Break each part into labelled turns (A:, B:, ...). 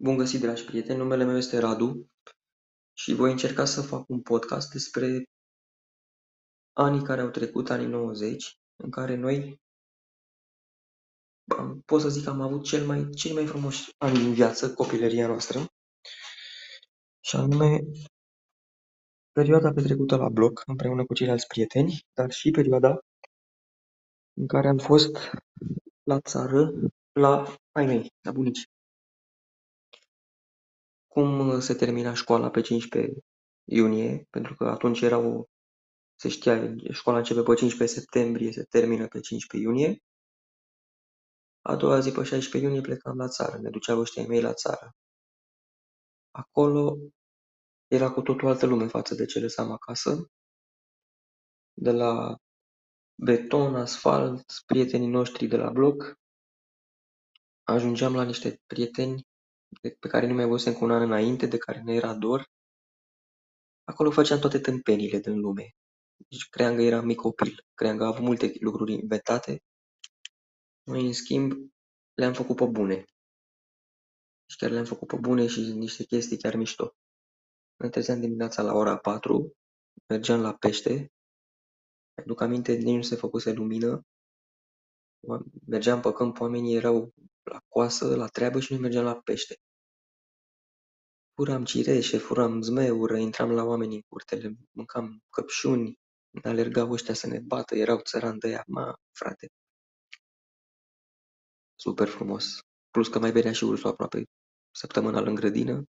A: Bun găsit, dragi prieteni! Numele meu este Radu și voi încerca să fac un podcast despre anii care au trecut, anii 90, în care noi, pot să zic că am avut cel mai, cei mai frumoși ani din viață, copilăria noastră, și anume perioada petrecută la bloc împreună cu ceilalți prieteni, dar și perioada în care am fost la țară, la ai mei, la bunici. Cum se termina școala pe 15 iunie, pentru că atunci era o se știa, școala începe pe 15 septembrie, se termină pe 15 iunie. A doua zi, pe 16 iunie, plecam la țară, ne duceau ăștia mei la țară. Acolo era cu totul altă lume față de ce lăsam acasă. De la beton, asfalt, prietenii noștri de la bloc, ajungeam la niște prieteni pe care nu mai văzusem cu un an înainte, de care ne era dor. Acolo făceam toate tâmpenile din lume. Deci cream că eram mic copil, cream că avut multe lucruri inventate. Noi, în schimb, le-am făcut pe bune. Și chiar le-am făcut pe bune și niște chestii chiar mișto. Ne trezeam dimineața la ora 4, mergeam la pește, aduc aminte, nici nu se făcuse lumină, mergeam pe câmp, oamenii erau la coasă, la treabă și noi mergeam la pește. Furam cireșe, furam zmeură, intram la oameni în curtele, mâncam căpșuni, alergau ăștia să ne bată, erau țărani de ea, ma, frate. Super frumos. Plus că mai venea și ursul aproape săptămânal în grădină.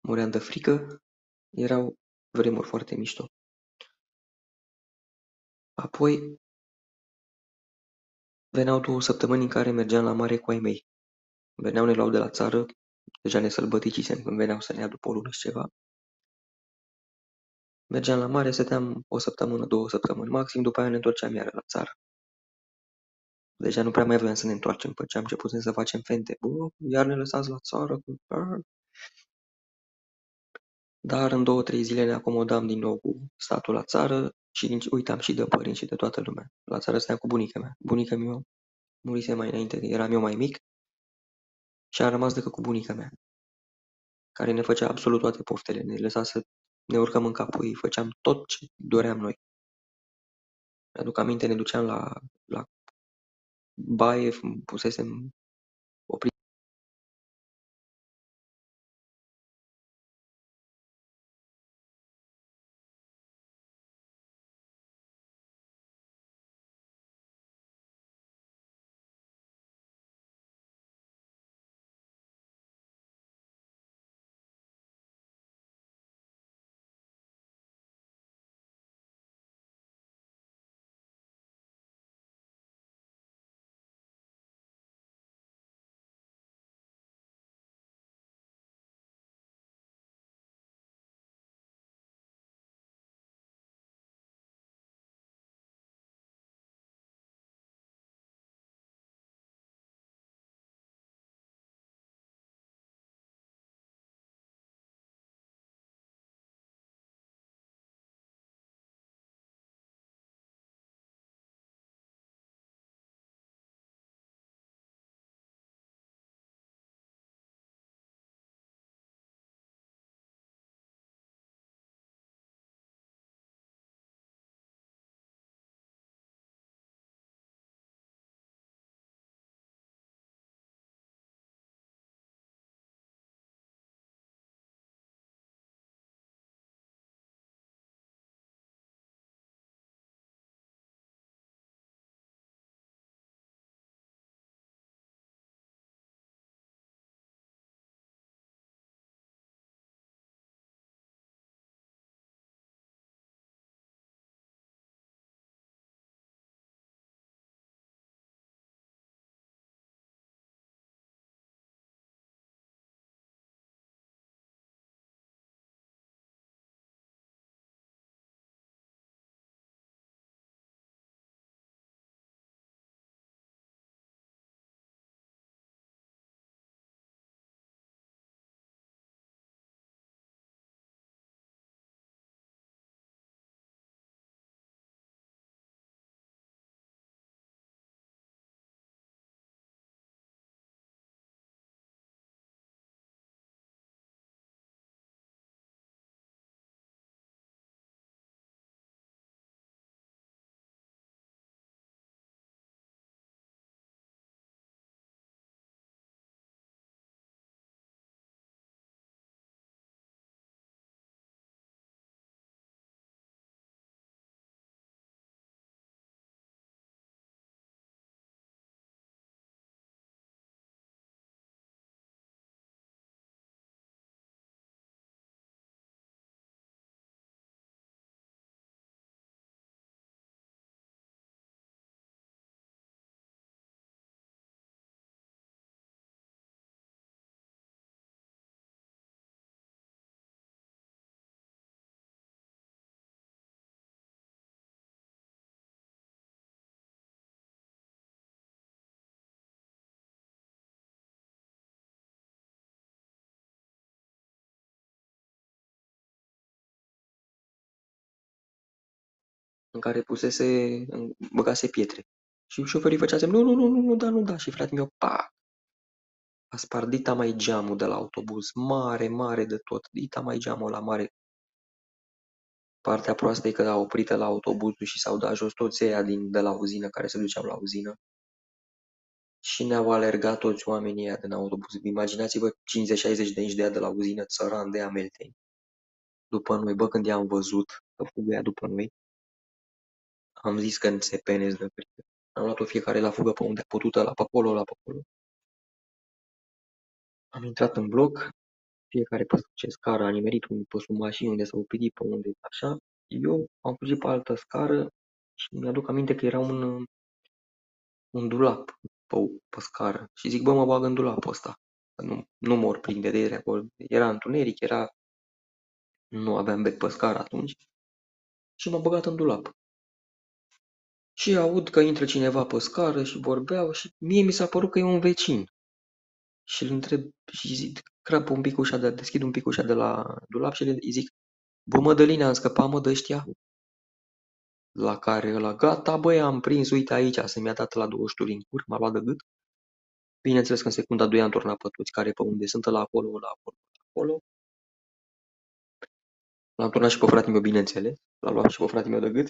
A: Muream de frică. Erau vremuri foarte mișto. Apoi veneau două săptămâni în care mergeam la mare cu ai mei. Veneau, ne luau de la țară, deja ne sălbăticisem când veneau să ne ia după o lună și ceva. Mergeam la mare, stăteam o săptămână, două săptămâni maxim, după aia ne întorceam iară la țară. Deja nu prea mai voiam să ne întoarcem, pe ce am început să facem fente. Bă, iar ne lăsați la țară. Dar în două, trei zile ne acomodam din nou cu statul la țară și uitam și de părinți și de toată lumea. La țară stăteam cu bunica mea. Bunica mea murise mai înainte, eram eu mai mic și am rămas decât cu bunica mea, care ne făcea absolut toate poftele, ne lăsa să ne urcăm în capul ei, făceam tot ce doream noi. Mi-aduc aminte, ne duceam la, la baie, pusesem în care pusese, băgase pietre. Și șoferii făcea semn, nu, nu, nu, nu, nu da, nu da. Și fratele meu, pa, a spart dita mai geamul de la autobuz, mare, mare de tot, dita mai geamul la mare. Partea proastă e că a oprit la autobuzul și s-au dat jos toți ăia din, de la uzină care se duceau la uzină. Și ne-au alergat toți oamenii ăia din autobuz. Imaginați-vă 50-60 de inci de ea de la uzină, țăran de ea melteni. După noi, bă, când i-am văzut că fugă după noi, am zis că se penez de frică. Am luat-o fiecare la fugă pe unde a putut, la pe acolo, la pe acolo. Am intrat în bloc, fiecare pe ce scară a nimerit unde pe sub mașini, unde s-a oprit, pe unde așa. Eu am fugit pe altă scară și mi-aduc aminte că era un, un dulap pe, pe scară. Și zic, bă, mă bag în dulapul ăsta. Nu, nu mor prinde de acolo. Era întuneric, era... Nu aveam bec pe scară atunci. Și m-am băgat în dulap. Și aud că intră cineva pe scară și vorbeau și mie mi s-a părut că e un vecin. Și îl întreb și zic, crap un pic ușa de, deschid un pic ușa de la dulap și îi zic, bă Mădălina, am scăpat mă de ăștia? La care ăla, gata băi, am prins, uite aici, să mi-a dat la două șturi în cur, m-a luat de gât. Bineînțeles că în secunda doi am turnat pe toți care pe unde sunt, la acolo, la acolo, la acolo. L-am turnat și pe fratele meu, bineînțeles. L-am luat și pe fratele meu de gât.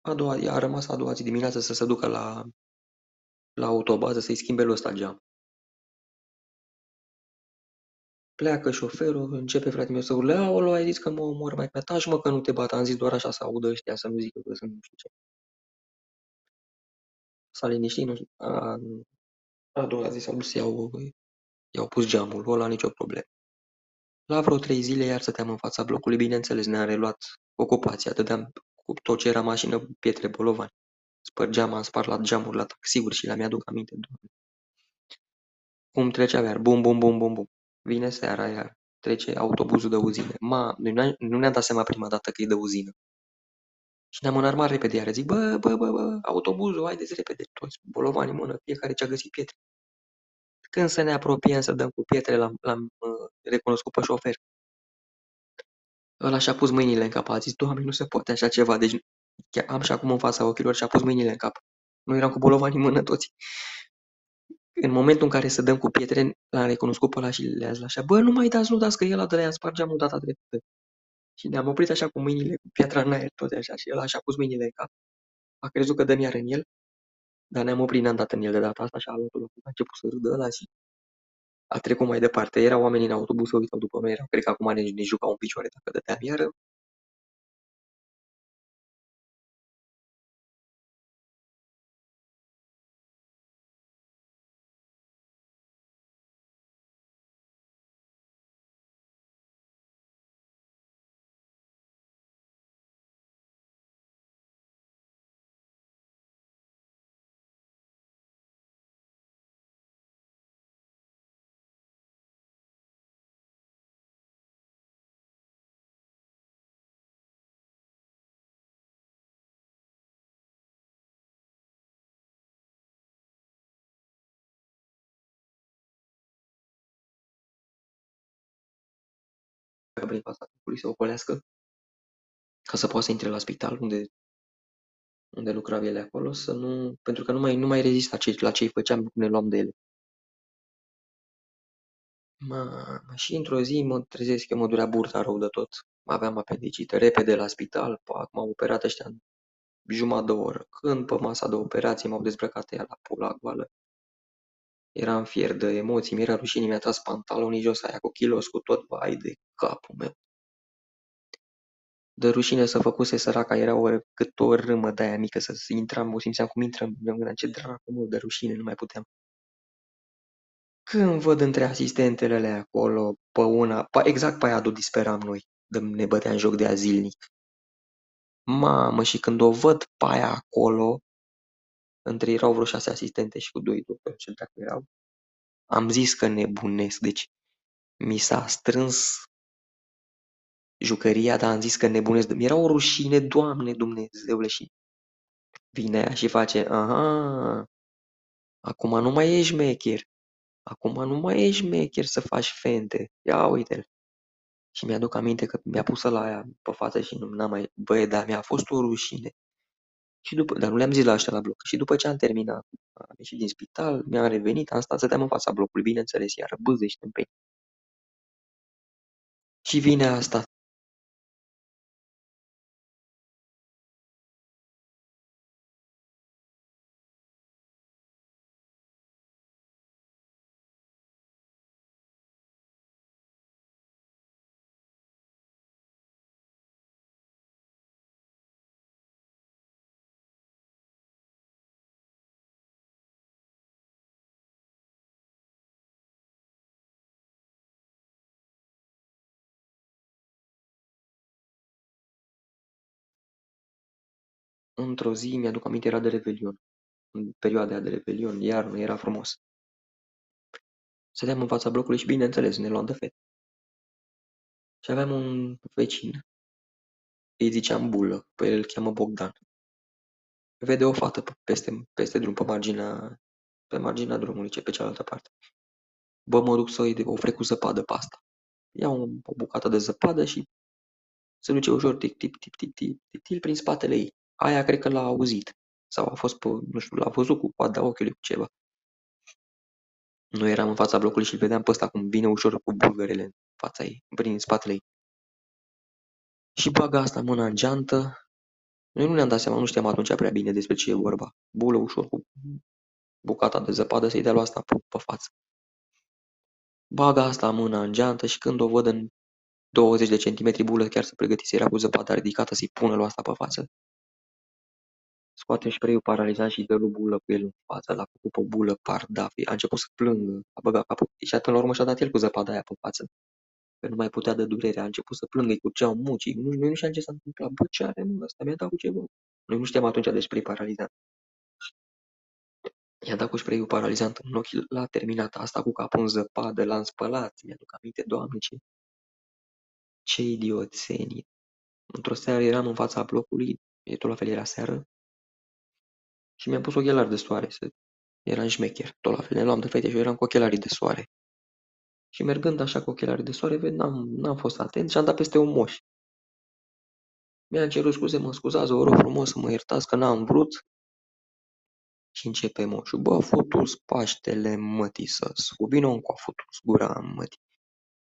A: A doua, a rămas a doua zi dimineață să se ducă la, la autobază să-i schimbe lui ăsta geam. Pleacă șoferul, începe fratele meu să urle, aolo, ai zis că mă omor mai pe taci, mă, că nu te bat, am zis doar așa să audă ăștia, să nu zică că sunt nu știu ce. S-a liniștit, nu știu, a, a doua zi s-au dus să iau, i-au pus geamul, ăla nicio problemă. La vreo trei zile iar stăteam în fața blocului, bineînțeles, ne-am reluat ocupația, dădeam cu tot ce era mașină, pietre, bolovani. Spărgeam, am spart la geamuri la taxiuri și la mi-aduc aminte, doamne. Cum trecea iar, bum, bum, bum, bum, bum. Vine seara iar, trece autobuzul de uzină. Ma, nu ne-am dat seama prima dată că e de uzină. Și ne-am înarmat repede iar, zic, bă, bă, bă, bă, autobuzul, haideți repede, toți bolovani în mână, fiecare ce-a găsit pietre. Când să ne apropiem să dăm cu pietre, l-am, uh, recunoscut pe șofer. Ăla și-a pus mâinile în cap, a zis, Doamne, nu se poate așa ceva, deci chiar am și acum în fața ochilor și-a pus mâinile în cap. Nu eram cu bolovani în mână toți. În momentul în care să dăm cu pietre, l-am recunoscut pe ăla și le-a zis așa, bă, nu mai dați, nu dați, că el a de la spargeam o data trecută. Și ne-am oprit așa cu mâinile, cu piatra în aer, tot așa, și el așa a pus mâinile în cap. A crezut că dăm iar în el, dar ne-am oprit, n-am dat în el de data asta și a luat a început să râdă ăla și a trecut mai departe. Erau oamenii în autobuz, să uitau după noi, erau, cred că acum ne, ne jucau în picioare dacă dădeam iar. prin fața timpului să ocolească ca să poată să intre la spital unde, unde lucrau ele acolo, să nu, pentru că nu mai, nu mai rezista ce, la ce îi făceam, cum ne luam de ele. Mă, și într-o zi mă trezesc, eu mă durea burta rău de tot. Aveam apendicită, repede la spital, pac, m-au operat ăștia în jumătate de oră. Când pe masa de operație m-au dezbrăcat ea la pula goală. Eram fier de emoții, mi-era rușine, mi-a tras pantalonii jos aia cu kilos, cu tot, vai de capul meu. De rușine să făcuse săraca, era o, cât o râmă de aia mică, să intram, o simțeam cum intrăm, gândeam, ce dracu, mă, de rușine, nu mai puteam. Când văd între asistentele alea acolo, pe una, exact pe aia disperam noi, de ne băteam joc de ea zilnic. Mamă, și când o văd pe aia acolo, între erau vreo șase asistente și cu doi doctori, ce dacă erau, am zis că nebunesc, deci mi s-a strâns jucăria, dar am zis că nebunesc. Mi era o rușine, Doamne Dumnezeule, și vine ea și face, aha, acum nu mai ești șmecher, acum nu mai ești șmecher să faci fente, ia uite-l. Și mi-aduc aminte că mi-a pus la aia pe față și nu n-am mai, băie, dar mi-a fost o rușine. Și după, dar nu le-am zis la ăștia la bloc. Și după ce am terminat, am ieșit din spital, mi-am revenit, am stat, stăteam în fața blocului, bineînțeles, iar bâzește în pe Și vine asta. Într-o zi, mi-aduc aminte, era de Revelion. În perioada aia de Revelion, iarnă, era frumos. Stăteam în fața blocului și, bineînțeles, ne luam de fete. Și aveam un vecin, îi ziceam Bulă, pe el îl cheamă Bogdan. Vede o fată peste, peste drum, pe marginea, pe marginea drumului, ce pe cealaltă parte. Bă, mă duc să-i ofrec cu zăpadă pe asta. Iau o bucată de zăpadă și se duce ușor tic tic tic tic tic tic tic prin spatele ei. Aia cred că l-a auzit. Sau a fost pe, nu știu, l-a văzut cu coada ochiului cu ceva. Noi eram în fața blocului și îl vedeam pe ăsta cum vine ușor cu bulgărele în fața ei, prin spatele ei. Și bagă asta mâna în geantă. Noi nu ne-am dat seama, nu știam atunci prea bine despre ce e vorba. Bulă ușor cu bucata de zăpadă să-i dea lui asta pe, pe față. Bagă asta mâna în geantă și când o văd în 20 de centimetri bulă, chiar să pregătise, era cu zăpada ridicată să-i pună lui asta pe față. Scoate spray-ul paralizant și dă lui bulă cu el în față, l-a făcut pe bulă pardaf, a început să plângă, a băgat capul și până la urmă și-a dat el cu zăpada aia pe față. Că nu mai putea de durere, a început să plângă, îi curgeau mucii, nu, noi nu știam ce s-a întâmplat, bă, ce are mă, ăsta mi-a dat cu ceva. Noi nu știam atunci de spray paralizant. I-a dat cu spray paralizant în ochi, l-a terminat asta cu capul în zăpadă, l-am spălat, mi-aduc aminte, doamne, ce, ce idioțenii. Într-o seară eram în fața blocului, e tot la fel era seară, și mi-am pus ochelari de soare, să... eram șmecher, tot la fel, ne luam de fete și eu eram cu ochelarii de soare. Și mergând așa cu ochelarii de soare, ved, n-am, n-am fost atent și am dat peste un moș. Mi-am cerut scuze, mă scuzați, vă rog frumos să mă iertați că n-am vrut. Și începe moșul, bă, futus Paștele mătii să-s, cu vino încoa futus gura mătii.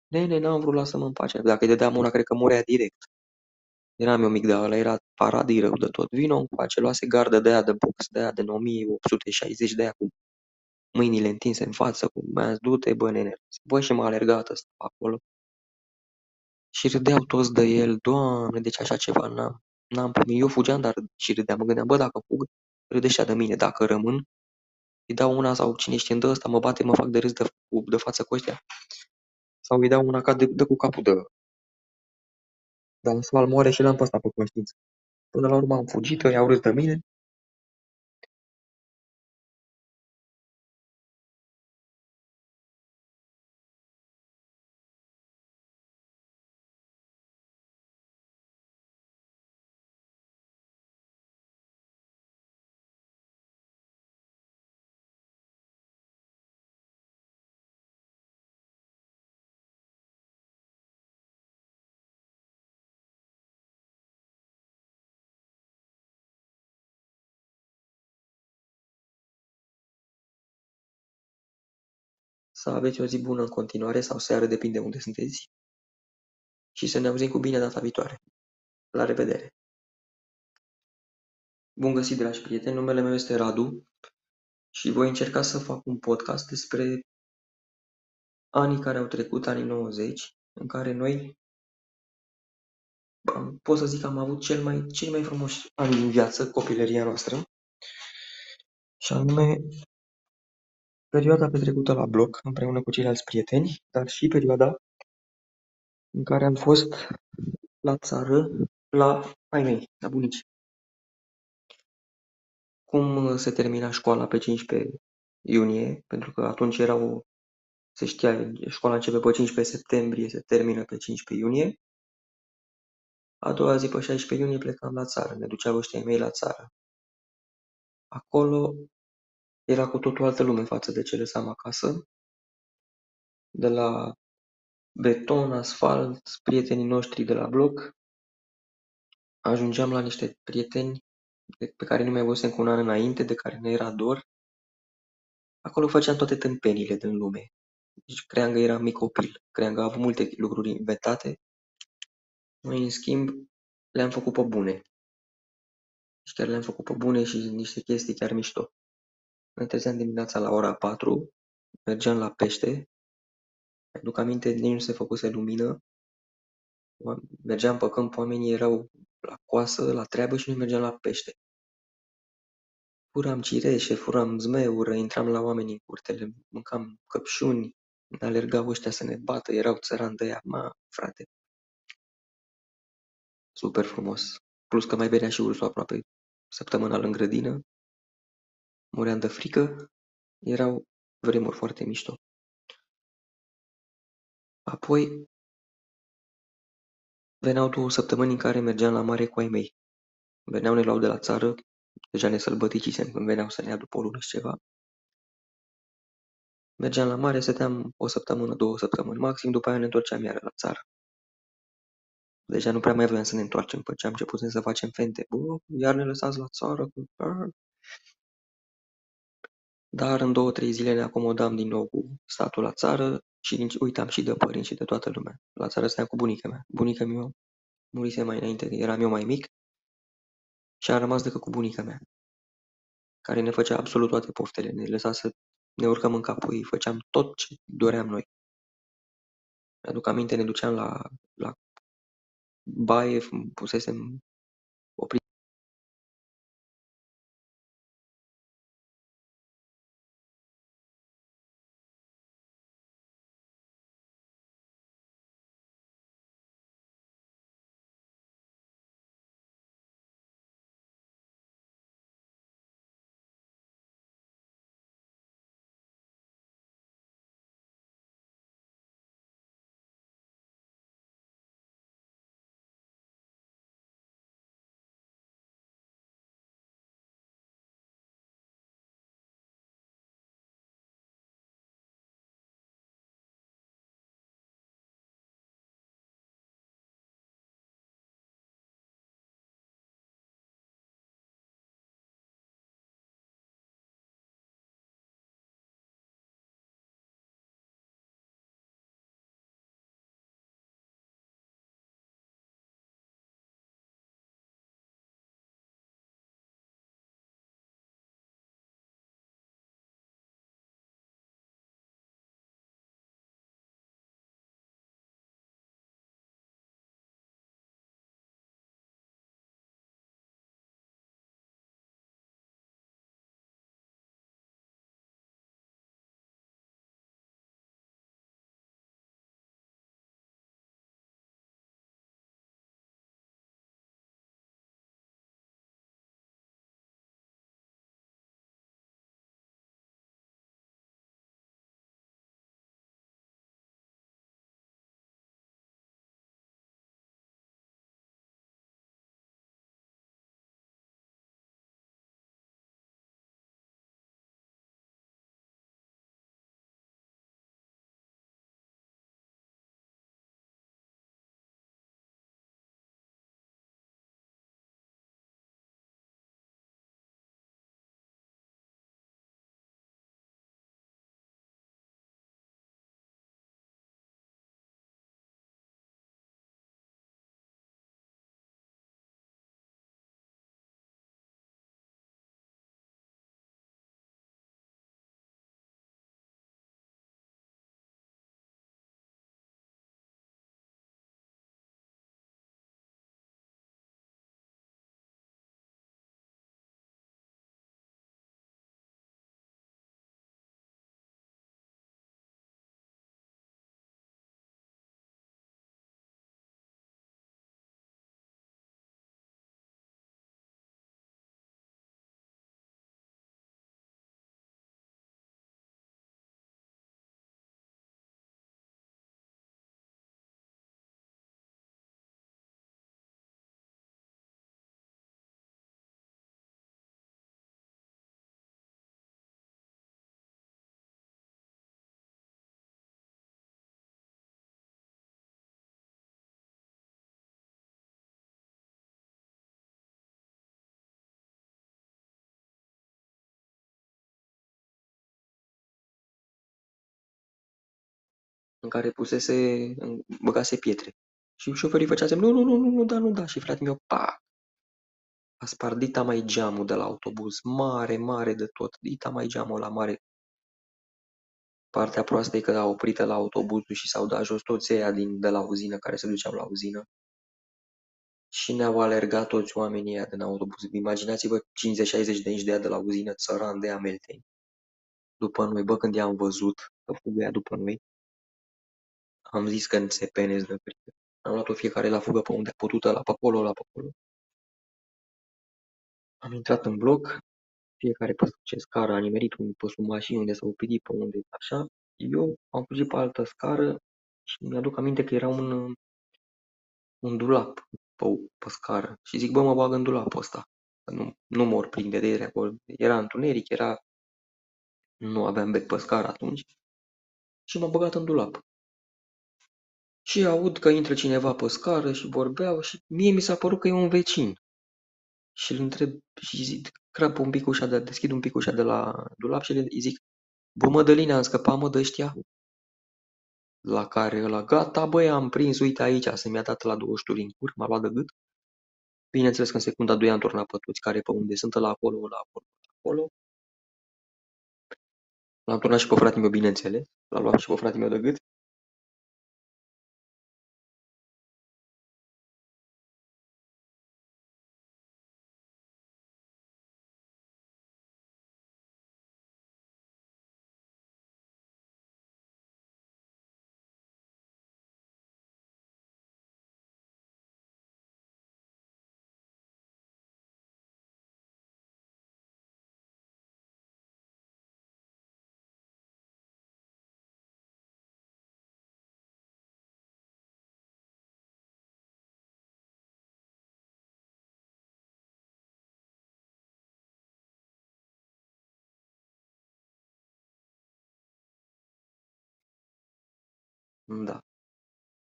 A: Nene, n-am vrut, lasă-mă în pace. Dacă îi dădeam una, cred că murea direct. Eram eu mic de ăla, era paradii rău de tot. Vino încoace, luase gardă de aia de box, de aia de 1860, de aia cu mâinile întinse în față, cu mi-a du-te, bă, nene. Bă, și m-a alergat ăsta acolo. Și râdeau toți de el, doamne, deci așa ceva n-am, n-am primit. Eu fugeam, dar și râdeam, mă gândeam, bă, dacă fug, râde de mine, dacă rămân, îi dau una sau cine știe dă ăsta, mă bate, mă fac de râs de, de față cu ăștia. Sau îi dau una ca de, de cu capul de... Dar să moare și l-am pe ăsta pe conștiință. Până la urmă am fugit, i-au râs de mine. Să aveți o zi bună în continuare sau seară, depinde unde sunteți. Și să ne auzim cu bine data viitoare. La revedere! Bun găsit, dragi prieteni, numele meu este Radu și voi încerca să fac un podcast despre anii care au trecut, anii 90, în care noi am, pot să zic că am avut cel mai, cei mai frumoși ani din viață, copilăria noastră, și anume perioada petrecută la bloc împreună cu ceilalți prieteni, dar și perioada în care am fost la țară la ai mei, la bunici. Cum se termina școala pe 15 iunie, pentru că atunci era o, se știa, școala începe pe 15 septembrie, se termină pe 15 iunie. A doua zi, pe 16 iunie, plecam la țară, ne duceau ăștia mei la țară. Acolo era cu totul altă lume față de ce lăsam acasă. De la beton, asfalt, prietenii noștri de la bloc, ajungeam la niște prieteni pe care nu mai văzusem cu un an înainte, de care ne era dor. Acolo făceam toate tâmpenile din lume. Deci cream că eram mic copil, cream că a avut multe lucruri inventate. Noi, în schimb, le-am făcut pe bune. Și chiar le-am făcut pe bune și niște chestii chiar mișto. Ne trezeam dimineața la ora 4, mergeam la pește, aduc aminte, nici nu se făcuse lumină, mergeam pe câmp, oamenii erau la coasă, la treabă și noi mergeam la pește. Furam cireșe, furam zmeură, intram la oameni în curtele, mâncam căpșuni, alergau ăștia să ne bată, erau țărani de ea, ma, frate. Super frumos. Plus că mai venea și ursul aproape săptămânal în grădină. Muream de frică. Erau vremuri foarte mișto. Apoi veneau două săptămâni în care mergeam la mare cu ai mei. Veneau, ne luau de la țară, deja ne sălbăticisem când veneau să ne ia după o lună și ceva. Mergeam la mare, stăteam o săptămână, două săptămâni maxim, după aia ne întorceam iară la țară. Deja nu prea mai voiam să ne întoarcem, pe ce am început să facem fente. Bă, iar ne lăsați la țară. Dar în două, trei zile ne acomodam din nou cu statul la țară și uitam și de părinți și de toată lumea. La țară stăteam cu bunica mea. Bunica mea murise mai înainte, eram eu mai mic și am rămas decât cu bunica mea, care ne făcea absolut toate poftele, ne lăsa să ne urcăm în capul făceam tot ce doream noi. Mi-aduc aminte, ne duceam la, la baie, pusesem în care pusese, băgase pietre. Și șoferii făcea semn, nu, nu, nu, nu, nu da, nu da. Și fratele meu, pa, a spart dita mai geamul de la autobuz, mare, mare de tot, dita mai geamul la mare. Partea proastă e că a oprit la autobuzul și s-au dat jos toți ăia din, de la uzină care se duceau la uzină. Și ne-au alergat toți oamenii ăia din autobuz. Imaginați-vă 50-60 de inci de ea de la uzină, țăran de amelteni. După noi, bă, când i-am văzut că fugă după noi, am zis că se penez de frică. Am luat-o fiecare la fugă pe unde a putut, la pe acolo, la pe acolo. Am intrat în bloc, fiecare pe ce scară a nimerit un pe sub mașini unde s-a oprit pe unde așa. Eu am fugit pe altă scară și mi-aduc aminte că era un, un dulap pe, pe scară. Și zic, bă, mă bag în dulapul ăsta. Nu, nu mor prin vedere acolo. Era întuneric, era... Nu aveam bec pe scară atunci. Și m-am băgat în dulap. Și aud că intră cineva pe scară și vorbeau și mie mi s-a părut că e un vecin. Și îl întreb și zic, crapă un pic ușa de, deschid un pic ușa de la dulap și îi zic, bă Mădăline, am scăpat mă de ăștia? La care ăla, gata băi, am prins, uite aici, să mi-a dat la două șturi în cur, m-a luat de gât. Bineînțeles că în secunda doi am turnat pe toți care pe unde sunt, la acolo, la acolo, la acolo. L-am turnat și pe fratele meu, bineînțeles. L-am luat și pe fratele meu de gât.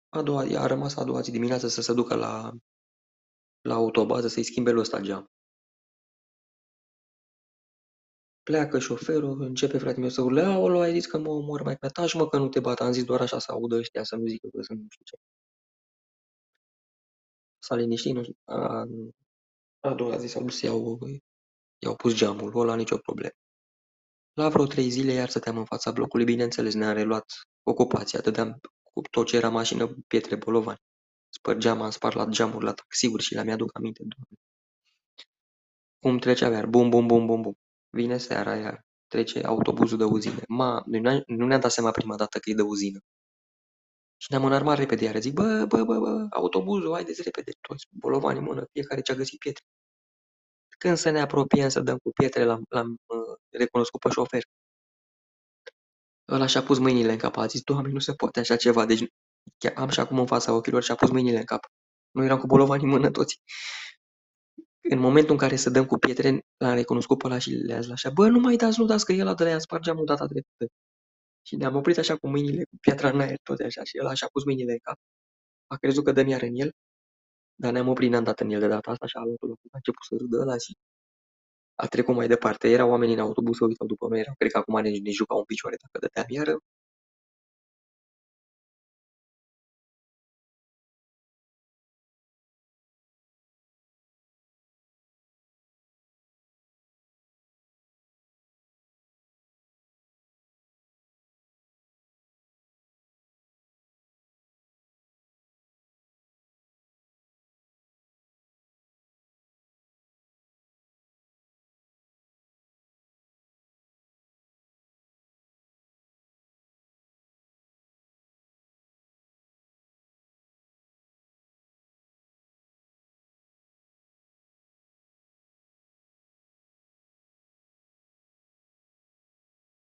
A: A doua, a rămas a doua zi dimineață să se ducă la, la autobază să-i schimbe lui ăsta geam. Pleacă șoferul, începe fratele meu să urle, aolo, ai zis că mă omor mai pe taci, mă, că nu te bat, am zis doar așa să audă ăștia, să nu zică că sunt nu știu ce. S-a liniștit, nu știu, a, a doua zi s-au dus să iau, i-au pus geamul, ăla nicio problemă. La vreo trei zile iar stăteam în fața blocului, bineînțeles, ne-am reluat ocupația, dădeam cu tot ce era mașină, pietre, bolovani. Spărgeam, am spart la geamuri la taxiuri și le mi-aduc aminte, doamne. Cum trecea iar, bum, bum, bum, bum, bum. Vine seara iar, trece autobuzul de uzină. Ma, nu ne-am dat seama prima dată că e de uzină. Și ne-am înarmat repede iar zic, bă, bă, bă, bă, autobuzul, haideți repede, toți bolovani în mână, fiecare ce-a găsit pietre. Când să ne apropiem să dăm cu pietre, l-am, uh, recunoscut pe șofer. Ăla și-a pus mâinile în cap, a zis, Doamne, nu se poate așa ceva, deci chiar am și acum în fața ochilor și-a pus mâinile în cap. Nu eram cu bolovani în mână toți. În momentul în care să dăm cu pietre, l-am recunoscut pe ăla și le-a zis așa, bă, nu mai dați, nu dați, că el a de la spargeam o data trecută. Și ne-am oprit așa cu mâinile, cu piatra în aer, tot așa, și el așa a pus mâinile în cap. A crezut că dăm iar în el, dar ne-am oprit, n-am dat în el de data asta și a luat locul, a început să râdă ăla și a trecut mai departe. Erau oamenii în autobuz, să uitau după noi, erau, cred că acum ne, ne jucau un picioare dacă dădeam iar.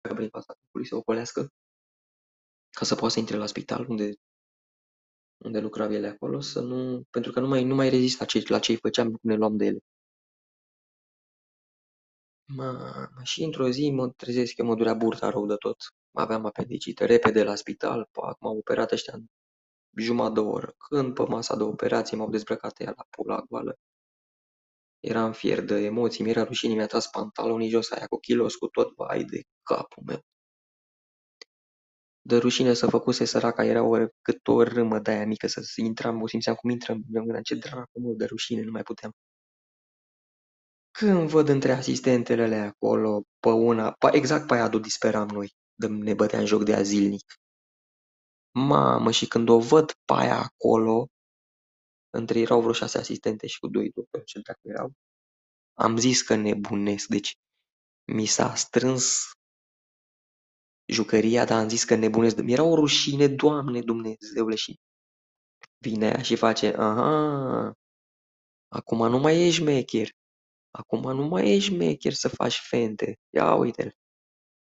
A: Prin fața trupului să ocolească ca să poată să intre la spital unde, unde lucrau ele acolo, să nu, pentru că nu mai, nu mai rezista ce, la ce îi făceam, cum ne luam de ele. Mă, și într-o zi mă trezesc că mă durea burta rău de tot. Aveam apendicită, repede la spital, pac, m-au operat ăștia în jumătate de oră. Când pe masa de operație m-au dezbrăcat ea la pula goală. Eram fier de emoții, mi-era rușine, mi-a tras pantalonii jos aia cu kilos, cu tot, vai de capul meu. De rușine să făcuse săraca, era o, cât o râmă de aia mică, să intram, o simțeam cum intrăm, mi gândeam, ce dracu, mă, de rușine, nu mai puteam. Când văd între asistentele acolo, pe una, exact pe aia disperam noi, de ne băteam joc de ea zilnic. Mamă, și când o văd pe aia acolo, între erau vreo șase asistente și cu doi doctori, ce dacă erau, am zis că nebunesc, deci mi s-a strâns jucăria, dar am zis că nebunesc. Mi-era o rușine, Doamne Dumnezeule, și vine ea și face, aha, acum nu mai ești șmecher, acum nu mai ești șmecher să faci fente, ia uite-l.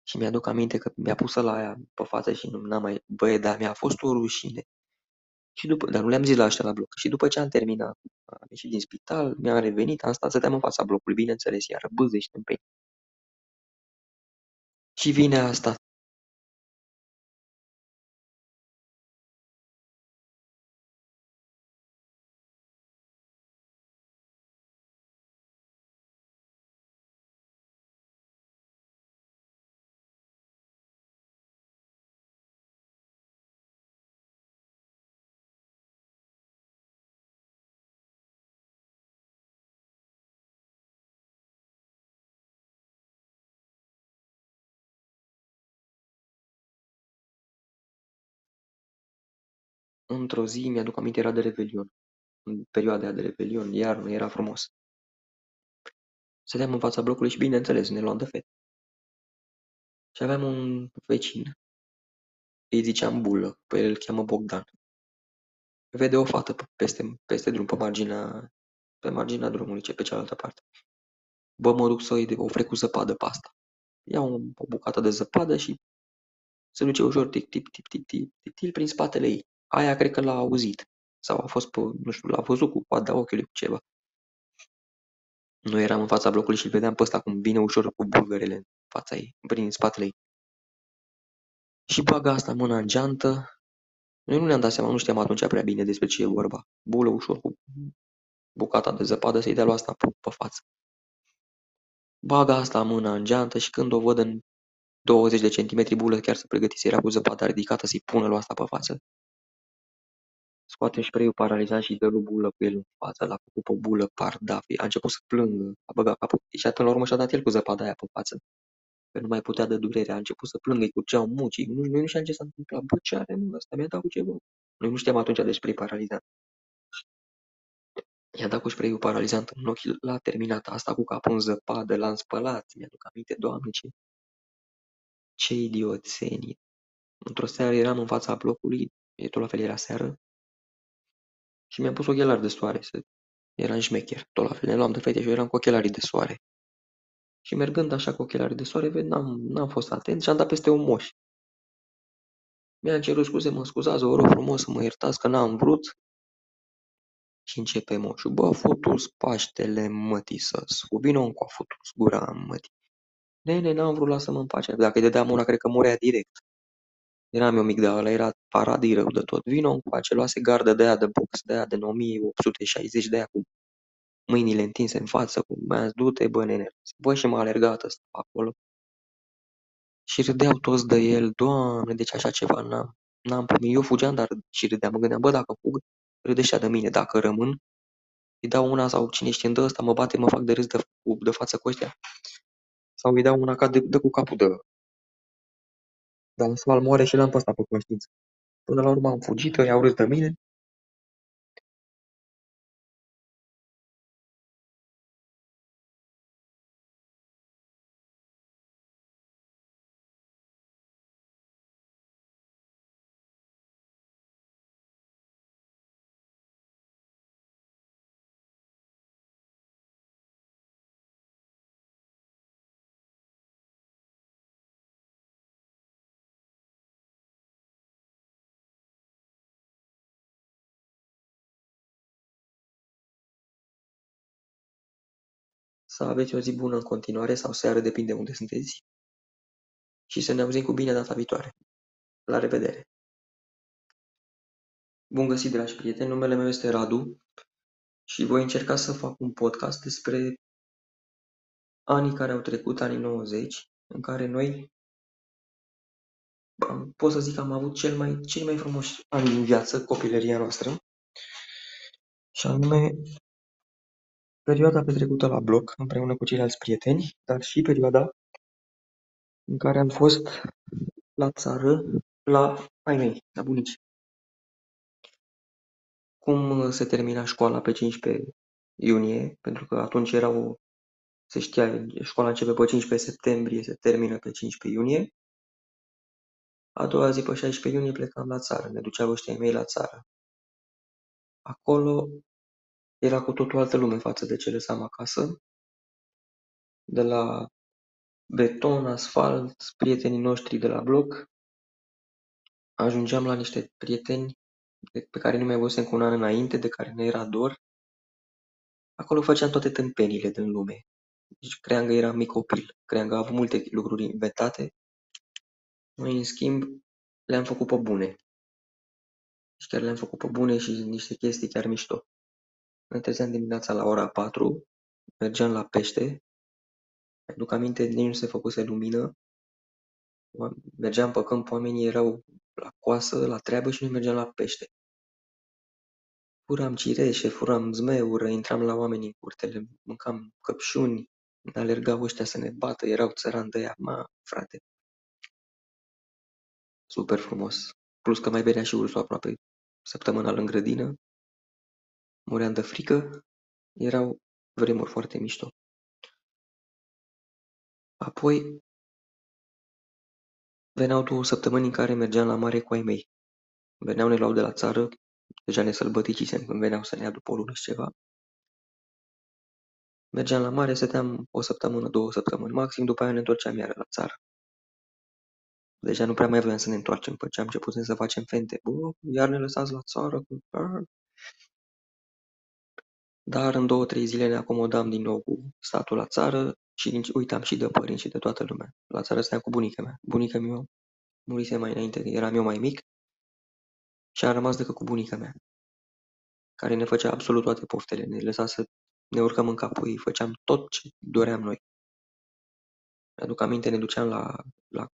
A: Și mi-aduc aminte că mi-a pus la aia pe față și nu n-am mai, băie, dar mi-a fost o rușine. Și după, dar nu le-am zis la ăștia la bloc. Și după ce am terminat, am ieșit din spital, mi-am revenit, am stat, stăteam în fața blocului, bineînțeles, iar bâze și tâmpeni. Și vine asta. Într-o zi, mi-aduc aminte, era de Revelion. În perioada de Revelion, iarnă, era frumos. Stăteam în fața blocului și, bineînțeles, ne luam de fete. Și aveam un vecin, îi ziceam Bulă, pe el îl cheamă Bogdan. Vede o fată peste, peste drum, pe marginea, pe marginea drumului, ce pe cealaltă parte. Bă, mă duc să-i ofre cu zăpadă pe asta. Iau o bucată de zăpadă și se duce ușor tic tip tip tip tip tip tip prin spatele ei. Aia cred că l-a auzit. Sau a fost pe, nu știu, l-a văzut cu coada ochiului cu ceva. Noi eram în fața blocului și îl vedeam pe ăsta cum vine ușor cu bulgărele în fața ei, prin spatele ei. Și bagă asta mâna în geantă. Noi nu ne-am dat seama, nu știam atunci prea bine despre ce e vorba. Bulă ușor cu bucata de zăpadă să-i dea lui asta pe, pe față. Bagă asta mâna în geantă și când o văd în 20 de centimetri bulă, chiar să pregătise, era cu zăpada ridicată să-i pună lui asta pe față. Scoate spray-ul paralizant și dă lui bulă cu el în față, l-a făcut pe bulă pardaf, a început să plângă, a băgat capul și până la urmă și-a dat el cu zăpada aia pe față. Că nu mai putea de durere, a început să plângă, îi curgeau mucii, nu, noi nu știam ce s-a întâmplat, bă, ce are mă, ăsta mi-a dat cu ceva. Noi nu știam atunci de spray paralizant. I-a dat cu spray paralizant în ochi, l-a terminat asta cu capul în zăpadă, l-am spălat, mi-aduc aminte, doamne, ce, ce idioțenii. Într-o seară eram în fața blocului, e tot la fel era seară, și mi-am pus ochelari de soare, să... eram șmecher, tot la fel, ne luam de fete și eu eram cu ochelarii de soare. Și mergând așa cu ochelarii de soare, n-am, n-am fost atent și am dat peste un moș. Mi-am cerut scuze, mă scuzați, vă rog frumos să mă iertați că n-am vrut. Și începe moșul, bă, futus Paștele mătii să-s, vino încă futus gura mătii. Nene, n-am vrut, lasă-mă în pace. Dacă îi dădeam una, cred că murea direct. Eram eu mic de ăla, era paradii rău de tot. Vino încoace, luase gardă de aia de box, de aia de 1860, de aia cu mâinile întinse în față, cu mi-a du-te, bă, nene. Bă, și m-a alergat ăsta acolo. Și râdeau toți de el, doamne, deci așa ceva n-am, n-am primit. Eu fugeam, dar și râdeam, mă gândeam, bă, dacă fug, râde de mine, dacă rămân, îi dau una sau cine știe de ăsta, mă bate, mă fac de râs de, de față cu ăștia. Sau îi dau una ca de, de cu capul de... Dar să moare și l-am pe ăsta pe conștiință. Până la urmă am fugit, i-au râs de mine. Să aveți o zi bună în continuare sau seară, depinde unde sunteți. Și să ne auzim cu bine data viitoare. La revedere! Bun găsit, dragi prieteni, numele meu este Radu și voi încerca să fac un podcast despre anii care au trecut, anii 90, în care noi am, pot să zic că am avut cel mai, cei mai frumoși ani din viață, copilăria noastră, și anume perioada petrecută la bloc împreună cu ceilalți prieteni, dar și perioada în care am fost la țară la ai mei, la bunici. Cum se termina școala pe 15 iunie, pentru că atunci era o, se știa, școala începe pe 15 septembrie, se termină pe 15 iunie. A doua zi, pe 16 iunie, plecam la țară, ne duceau ăștia mei la țară. Acolo era cu totul altă lume față de ce lăsam acasă. De la beton, asfalt, prietenii noștri de la bloc, ajungeam la niște prieteni pe care nu mai văzusem cu un an înainte, de care ne era dor. Acolo făceam toate tâmpenile din lume. Deci Creangă era mic copil. Creangă a avut multe lucruri inventate. Noi, în schimb, le-am făcut pe bune. Și chiar le-am făcut pe bune și niște chestii chiar mișto. Ne trezeam dimineața la ora 4, mergeam la pește. Aduc aminte, nici nu se făcuse lumină. Mergeam pe câmp, oamenii erau la coasă, la treabă și noi mergeam la pește. Furam cireșe, furam zmeură, intram la oameni în curtele, mâncam căpșuni, alergau ăștia să ne bată, erau țărani de ea, ma, frate. Super frumos. Plus că mai venea și ursul aproape săptămânal în grădină. Muream de frică. Erau vremuri foarte mișto. Apoi veneau două săptămâni în care mergeam la mare cu ai mei. Veneau, ne luau de la țară, deja ne sălbăticisem când veneau să ne ia după o lună și ceva. Mergeam la mare, stăteam o săptămână, două săptămâni maxim, după aia ne întorceam iară la țară. Deja nu prea mai voiam să ne întoarcem, pe ce am început să facem fente. Bă, iar ne lăsați la țară. Dar în două, trei zile ne acomodam din nou cu statul la țară și uitam și de părinți și de toată lumea. La țară stăteam cu bunica mea. Bunica mea murise mai înainte, eram eu mai mic și am rămas decât cu bunica mea, care ne făcea absolut toate poftele, ne lăsa să ne urcăm în capul ei, făceam tot ce doream noi. Mi-aduc aminte, ne duceam la, la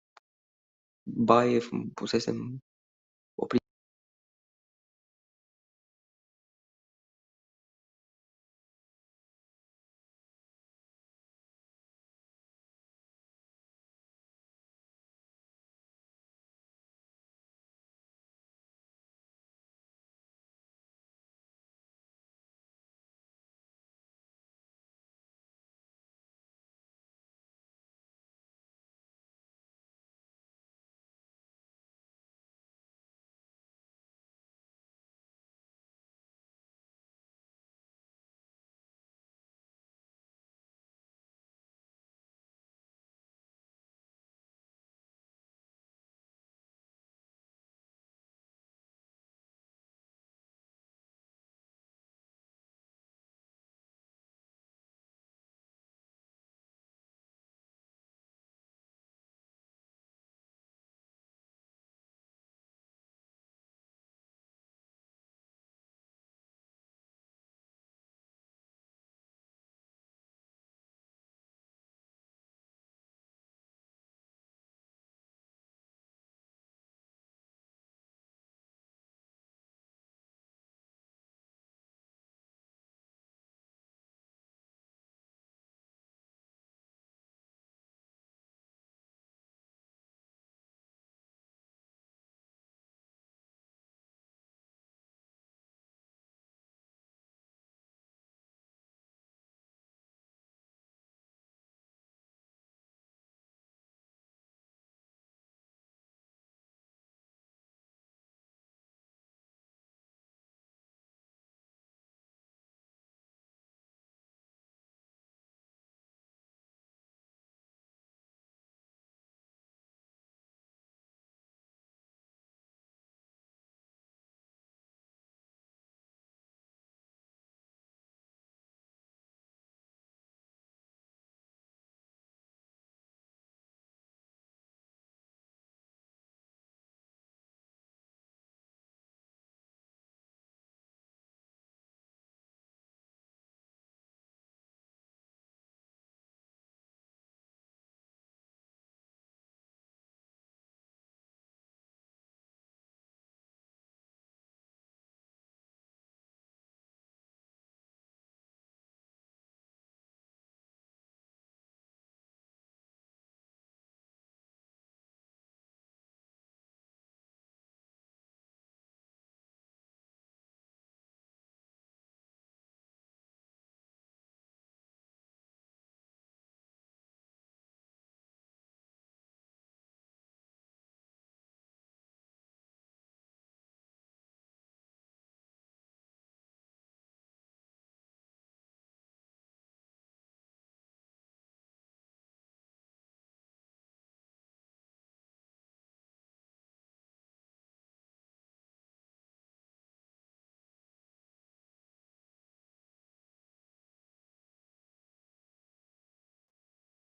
A: baie, pusesem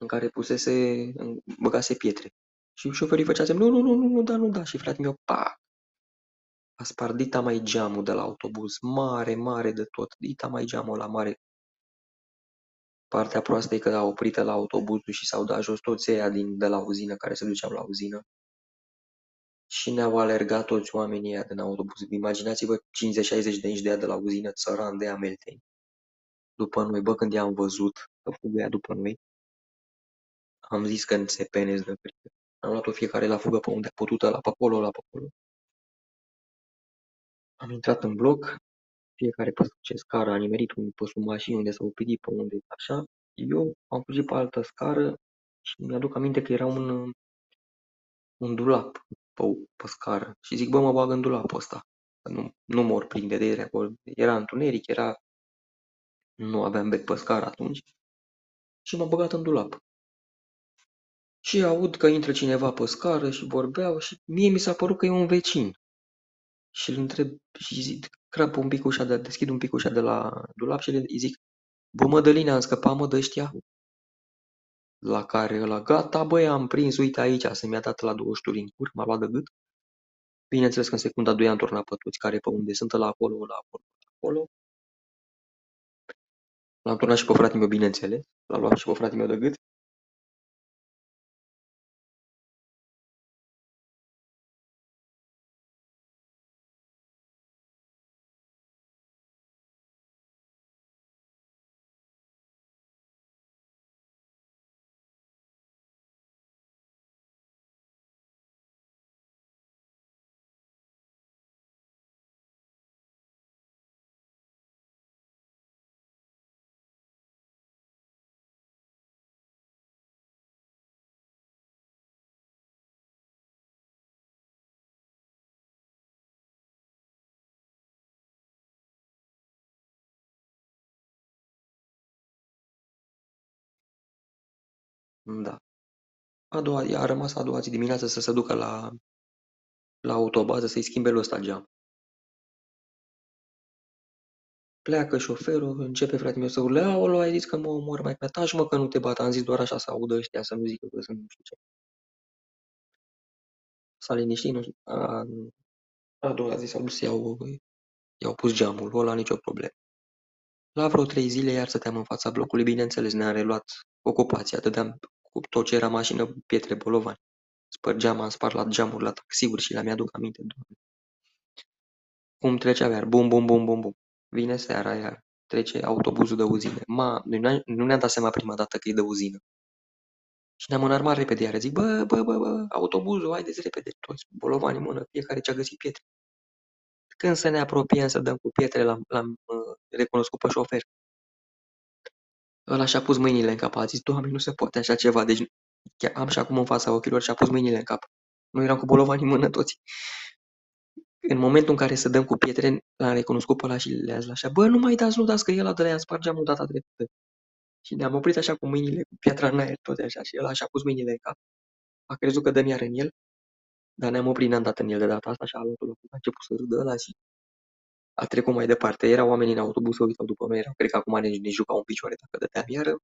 A: în care pusese, băgase pietre. Și șoferii făcea semn, nu, nu, nu, nu, nu, da, nu, da. Și fratele meu, pa, a spart dita mai geamul de la autobuz, mare, mare de tot, dita mai geamul la mare. Partea proastă e că a oprit la autobuzul și s-au dat jos toți ăia din, de la uzină care se duceau la uzină. Și ne-au alergat toți oamenii ăia din autobuz. Imaginați-vă 50-60 de inci de ea de la uzină, țăran de amelteni. După noi, bă, când i-am văzut că fugă după noi, am zis că se penez de frică. Am luat-o fiecare la fugă pe unde a putut, la pe acolo, la pe acolo. Am intrat în bloc, fiecare pe ce scară a nimerit un pe sub mașini unde s-a oprit pe unde așa. Eu am fugit pe altă scară și mi-aduc aminte că era un, un dulap pe, pe scară. Și zic, bă, mă bag în dulapul ăsta. Nu, nu mor prin vedere acolo. Era întuneric, era... Nu aveam bec pe scară atunci. Și m-am băgat în dulap. Și aud că intră cineva pe scară și vorbeau și mie mi s-a părut că e un vecin. Și îl întreb și zic, crap un pic ușa de, deschid un pic ușa de la dulap și îi zic, bă Mădălina, am scăpat mă de ăștia? La care ăla, gata băi, am prins, uite aici, să mi-a dat la două șturi în cur, m-a luat de gât. Bineînțeles că în secunda 2 am turnat pe toți care pe unde sunt, la acolo, la acolo, la acolo. L-am turnat și pe fratele meu, bineînțeles. L-am luat și pe fratele meu de gât. A doua, a rămas a doua zi dimineață să se ducă la, la autobază să-i schimbe lui ăsta geam. Pleacă șoferul, începe fratele meu să urle, aolo, ai zis că mă omor mai pe taci, mă, că nu te bat, am zis doar așa să audă ăștia, să nu zică că sunt nu știu ce. S-a liniștit, nu știu, a, a doua zi s-au dus să iau, i-au pus geamul, ăla nicio problemă. La vreo trei zile iar stăteam în fața blocului, bineînțeles, ne-am reluat ocupația, dădeam cu tot ce era mașină, pietre, bolovani. Spărgeam, am spart la geamuri, la taxiuri și la mi-aduc aminte, doamne. Cum trecea iar, bum, bum, bum, bum, bum. Vine seara iar, trece autobuzul de uzină. Ma, nu ne-am dat seama prima dată că e de uzină. Și ne-am înarmat repede iar, zic, bă, bă, bă, bă, autobuzul, haideți repede, toți, bolovani în mână, fiecare ce-a găsit pietre. Când să ne apropiem să dăm cu pietre, l-am uh, recunoscut pe șofer. Ăla și-a pus mâinile în cap, a zis, Doamne, nu se poate așa ceva, deci chiar am și acum în fața ochilor și-a pus mâinile în cap. Nu eram cu bolovani în mână toți. În momentul în care să dăm cu pietre, l-am recunoscut pe ăla și le-a zis așa, bă, nu mai dați, nu dați, că el a de la spart geamul data trecută. Și ne-am oprit așa cu mâinile, cu piatra în aer, tot așa, și ăla și-a pus mâinile în cap. A crezut că dăm iar în el, dar ne-am oprit, n-am dat în el de data asta și a luat a început să râdă ăla și a trecut mai departe. Erau oamenii în autobuz, să uitau după noi, erau, cred că acum ne, ne jucau un picioare dacă dădeam iară.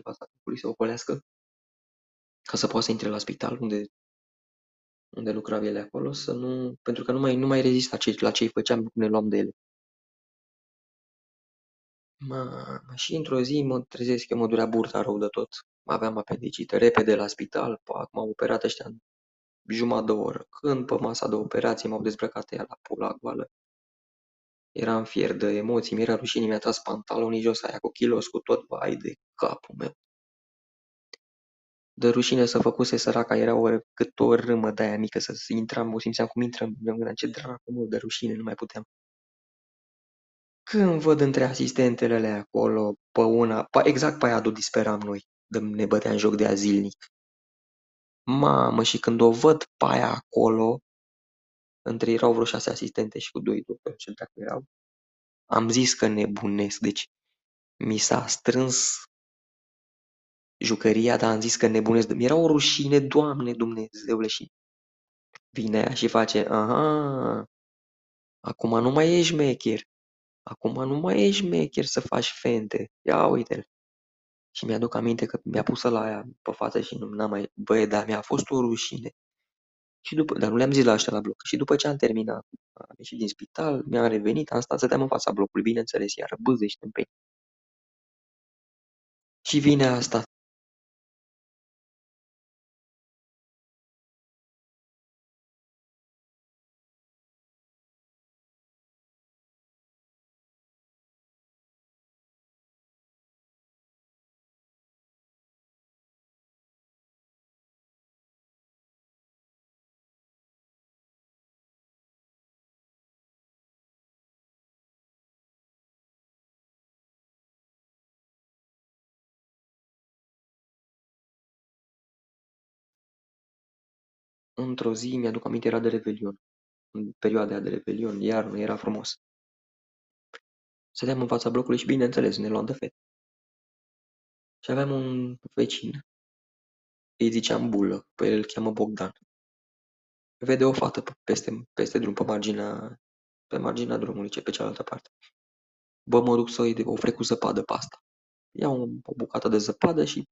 A: Prin fața timpului să ocolească ca să poată să intre la spital unde, unde lucrau ele acolo, să nu, pentru că nu mai, nu mai rezista ce, la ce îi făceam, cum ne luam de ele. Mă, și într-o zi mă trezesc că mă durea burta rău de tot. Aveam apendicită, repede la spital, pac, m-au operat ăștia în jumătate de oră. Când pe masa de operație m-au dezbrăcat ea la pula goală. Eram fier de emoții, mi-era rușine, mi-a tras pantalonii jos aia cu kilos, cu tot, vai de capul meu. De rușine să făcuse săraca, era o, cât o râmă de aia mică, să intram, o simțeam cum intrăm, mi-am gândit, ce dracu, mă, de rușine, nu mai puteam. Când văd între asistentele alea acolo, pe una, pe, exact pe aia disperam noi, de ne băteam joc de ea zilnic. Mamă, și când o văd pe aia acolo, între erau vreo șase asistente și cu doi doctori, ce dacă erau, am zis că nebunesc, deci mi s-a strâns jucăria, dar am zis că nebunesc. Mi-era o rușine, Doamne Dumnezeule, și vine aia și face, aha, acum nu mai ești șmecher, acum nu mai ești șmecher să faci fente, ia uite-l. Și mi-aduc aminte că mi-a pus la aia pe față și nu n-am mai, băie, dar mi-a fost o rușine. Și după, dar nu le-am zis la ăștia la bloc. Și după ce am terminat, am ieșit din spital, mi-am revenit, am stat, stăteam în fața blocului, bineînțeles, iar bâzești în pe. Și vine asta, într-o zi, mi-aduc aminte, era de Revelion. În perioada aia de Revelion, iarnă, era frumos. Stăteam în fața blocului și, bineînțeles, ne luam de fete. Și aveam un vecin, îi ziceam Bulă, pe el îl cheamă Bogdan. Vede o fată peste, peste drum, pe marginea, pe marginea drumului, ce pe cealaltă parte. Bă, mă duc să-i ofre cu zăpadă pe asta. Iau o bucată de zăpadă și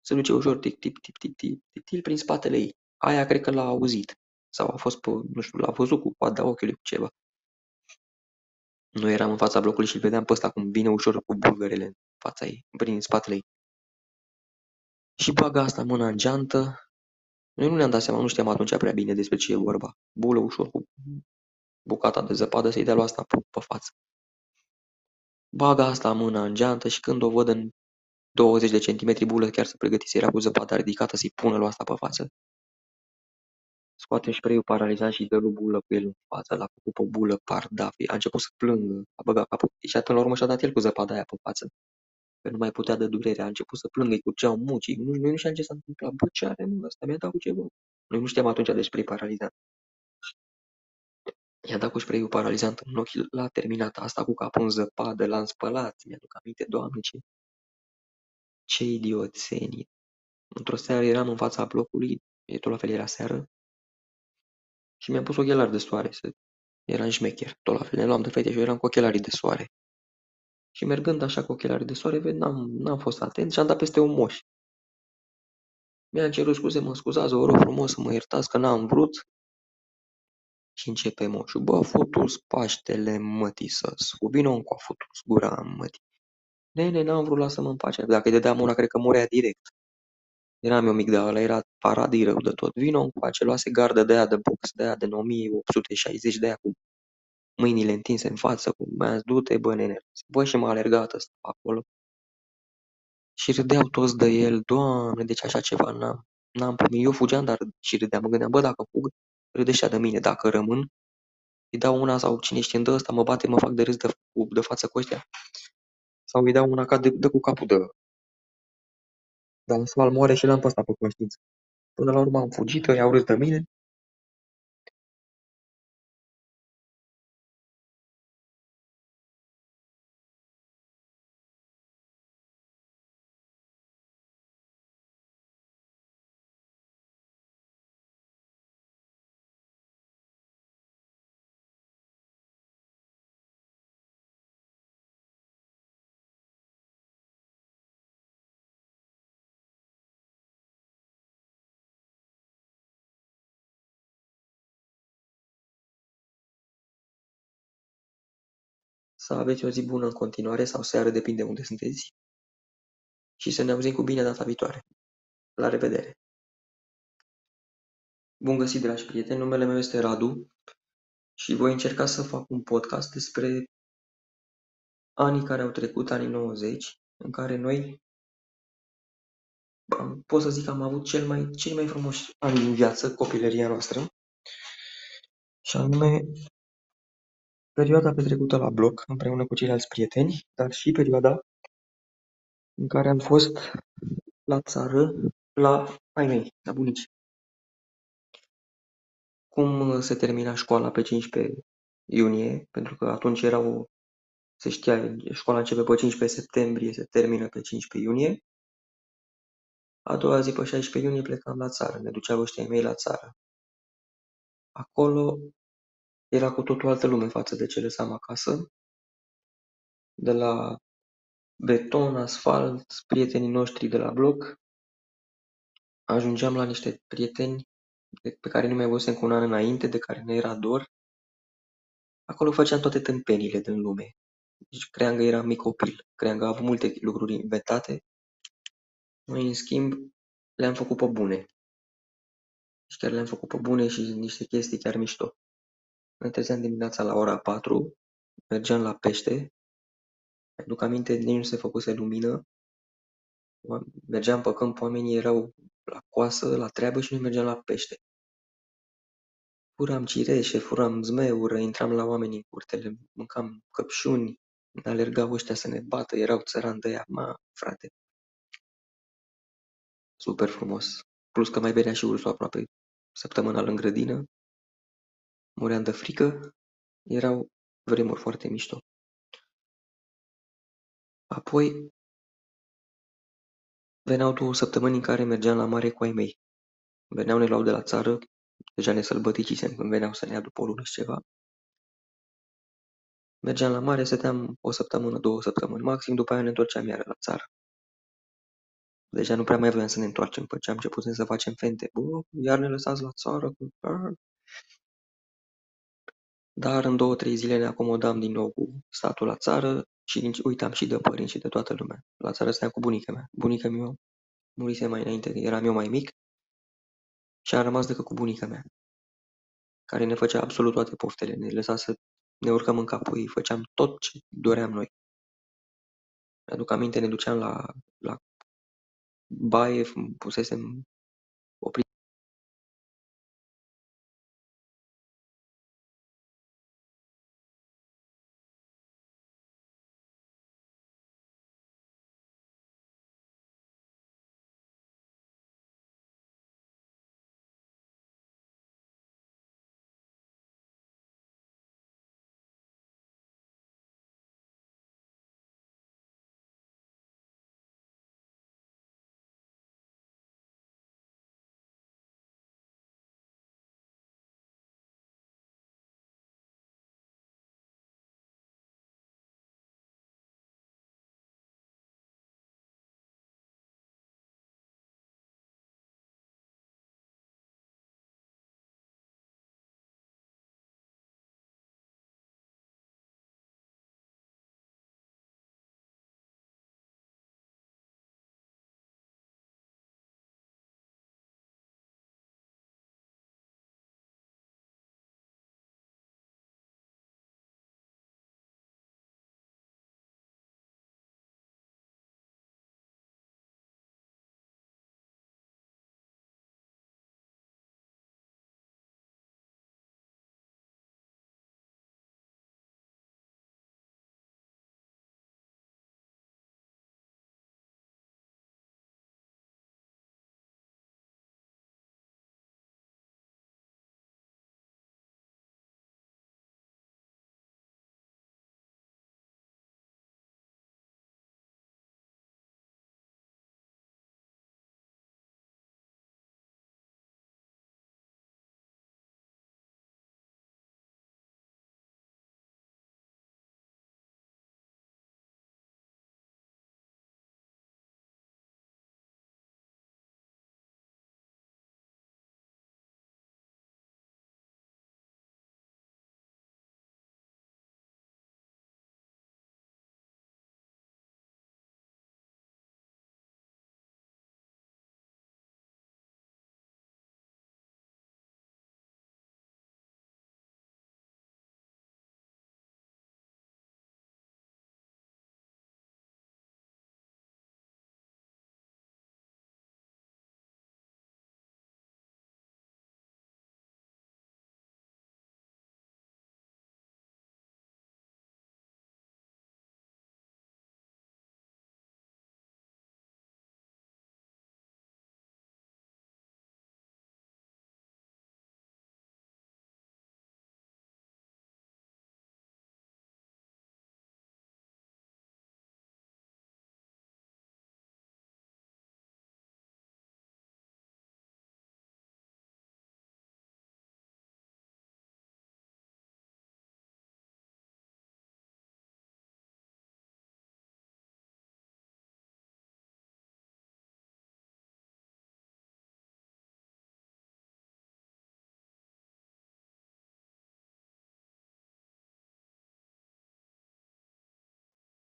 A: se duce ușor tic tic tic tic tic tic tic prin spatele ei. Aia cred că l-a auzit. Sau a fost pe, nu știu, l-a văzut cu coada ochiului cu ceva. Noi eram în fața blocului și vedeam pe ăsta cum vine ușor cu bulgărele în fața ei, prin spatele ei. Și bagă asta mâna în geantă. Noi nu ne-am dat seama, nu știam atunci prea bine despre ce e vorba. Bulă ușor cu bucata de zăpadă să-i dea lui asta pe, pe față. Bagă asta mâna în geantă și când o văd în 20 de centimetri bulă, chiar se pregătise, era cu zăpada ridicată să-i pună lui asta pe față. Scoate spray-ul paralizat și dă lui bulă cu el în față, l-a făcut pe bulă pardaf, a început să plângă, a băgat capul și până la urmă și-a dat el cu zăpada aia pe față. Că nu mai putea de durere, a început să plângă, îi curgeau mucii, nu, noi nu știam ce s-a întâmplat, bă, ce are mă, ăsta mi-a dat cu ceva. Noi nu știam atunci de spray paralizat. I-a dat cu spray paralizant în ochi, l-a terminat asta cu capul în zăpadă, l-am spălat, mi-aduc aminte, doamne, ce, ce idioțenii. Într-o seară eram în fața blocului, e tot la fel era seară, și mi-am pus ochelari de soare, să... eram șmecher, tot la fel, ne luam de fete și eu eram cu ochelarii de soare. Și mergând așa cu ochelarii de soare, ved, n-am, n-am fost atent și am dat peste un moș. Mi-am cerut scuze, mă scuzați, vă rog frumos să mă iertați că n-am vrut. Și începe moșul, bă, futus Paștele mătii să-s, cu vino cu a futus gura mătii. Nene, n-am vrut, lasă-mă în pace. Dacă îi dădeam una, cred că murea direct. Eram eu mic de ăla, era paradii rău de tot. Vino în pace, luase gardă de aia de box, de aia de 1860, de aia cu mâinile întinse în față, cu mi-a du-te, bă, nene. Bă, și m-a alergat ăsta acolo. Și râdeau toți de el, doamne, deci așa ceva n-am, n-am primit. Eu fugeam, dar și râdeam. Mă gândeam, bă, dacă fug, râde de mine. Dacă rămân, îi dau una sau cine știe îndă ăsta, mă bate, mă fac de râs de, de față cu ăștia. Sau îi dau una ca de, de cu capul de... Dar Smal moare și l-am pe ăsta pe conștiință. Până la urmă am fugit, i-au râs de mine. Să aveți o zi bună în continuare sau seară, depinde unde sunteți. Și să ne auzim cu bine data viitoare. La revedere! Bun găsit, dragi prieteni, numele meu este Radu și voi încerca să fac un podcast despre anii care au trecut, anii 90, în care noi am, pot să zic că am avut cel mai, cei mai frumoși ani din viață, copilăria noastră, și anume perioada petrecută la bloc împreună cu ceilalți prieteni, dar și perioada în care am fost la țară, la ai mei, la bunici. Cum se termina școala pe 15 iunie, pentru că atunci era o, se știa, școala începe pe 15 septembrie, se termină pe 15 iunie. A doua zi, pe 16 iunie, plecam la țară, ne duceau ăștia mei la țară. Acolo era cu totul altă lume față de ce lăsam acasă. De la beton, asfalt, prietenii noștri de la bloc, ajungeam la niște prieteni pe care nu mai văzusem cu un an înainte, de care ne era dor. Acolo făceam toate tâmpenile din lume. Deci cream că eram mic copil, cream că am avut multe lucruri inventate. Noi, în schimb, le-am făcut pe bune. Și chiar le-am făcut pe bune și niște chestii chiar mișto. Ne trezeam dimineața la ora 4, mergeam la pește, aduc aminte, nici nu se făcuse lumină, mergeam pe câmp, oamenii erau la coasă, la treabă și noi mergeam la pește. Furam cireșe, furam zmeură, intram la oameni în curtele, mâncam căpșuni, alergau ăștia să ne bată, erau țărani de ea, ma, frate. Super frumos. Plus că mai venea și ursul aproape săptămânal în grădină. Muream de frică. Erau vremuri foarte mișto. Apoi veneau două săptămâni în care mergeam la mare cu ai mei. Veneau, ne luau de la țară, deja ne sălbăticisem când veneau să ne ia după o lună și ceva. Mergeam la mare, stăteam o săptămână, două săptămâni maxim, după aia ne întorceam iară la țară. Deja nu prea mai voiam să ne întoarcem, pe ce am început să facem fente. Bă, iar ne lăsați la țară. Dar în două, trei zile ne acomodam din nou cu statul la țară și uitam și de părinți și de toată lumea. La țară stăteam cu bunica mea. Bunica mea murise mai înainte, eram eu mai mic și am rămas decât cu bunica mea, care ne făcea absolut toate poftele, ne lăsa să ne urcăm în capul ei, făceam tot ce doream noi. Mi-aduc aminte, ne duceam la, la baie, pusesem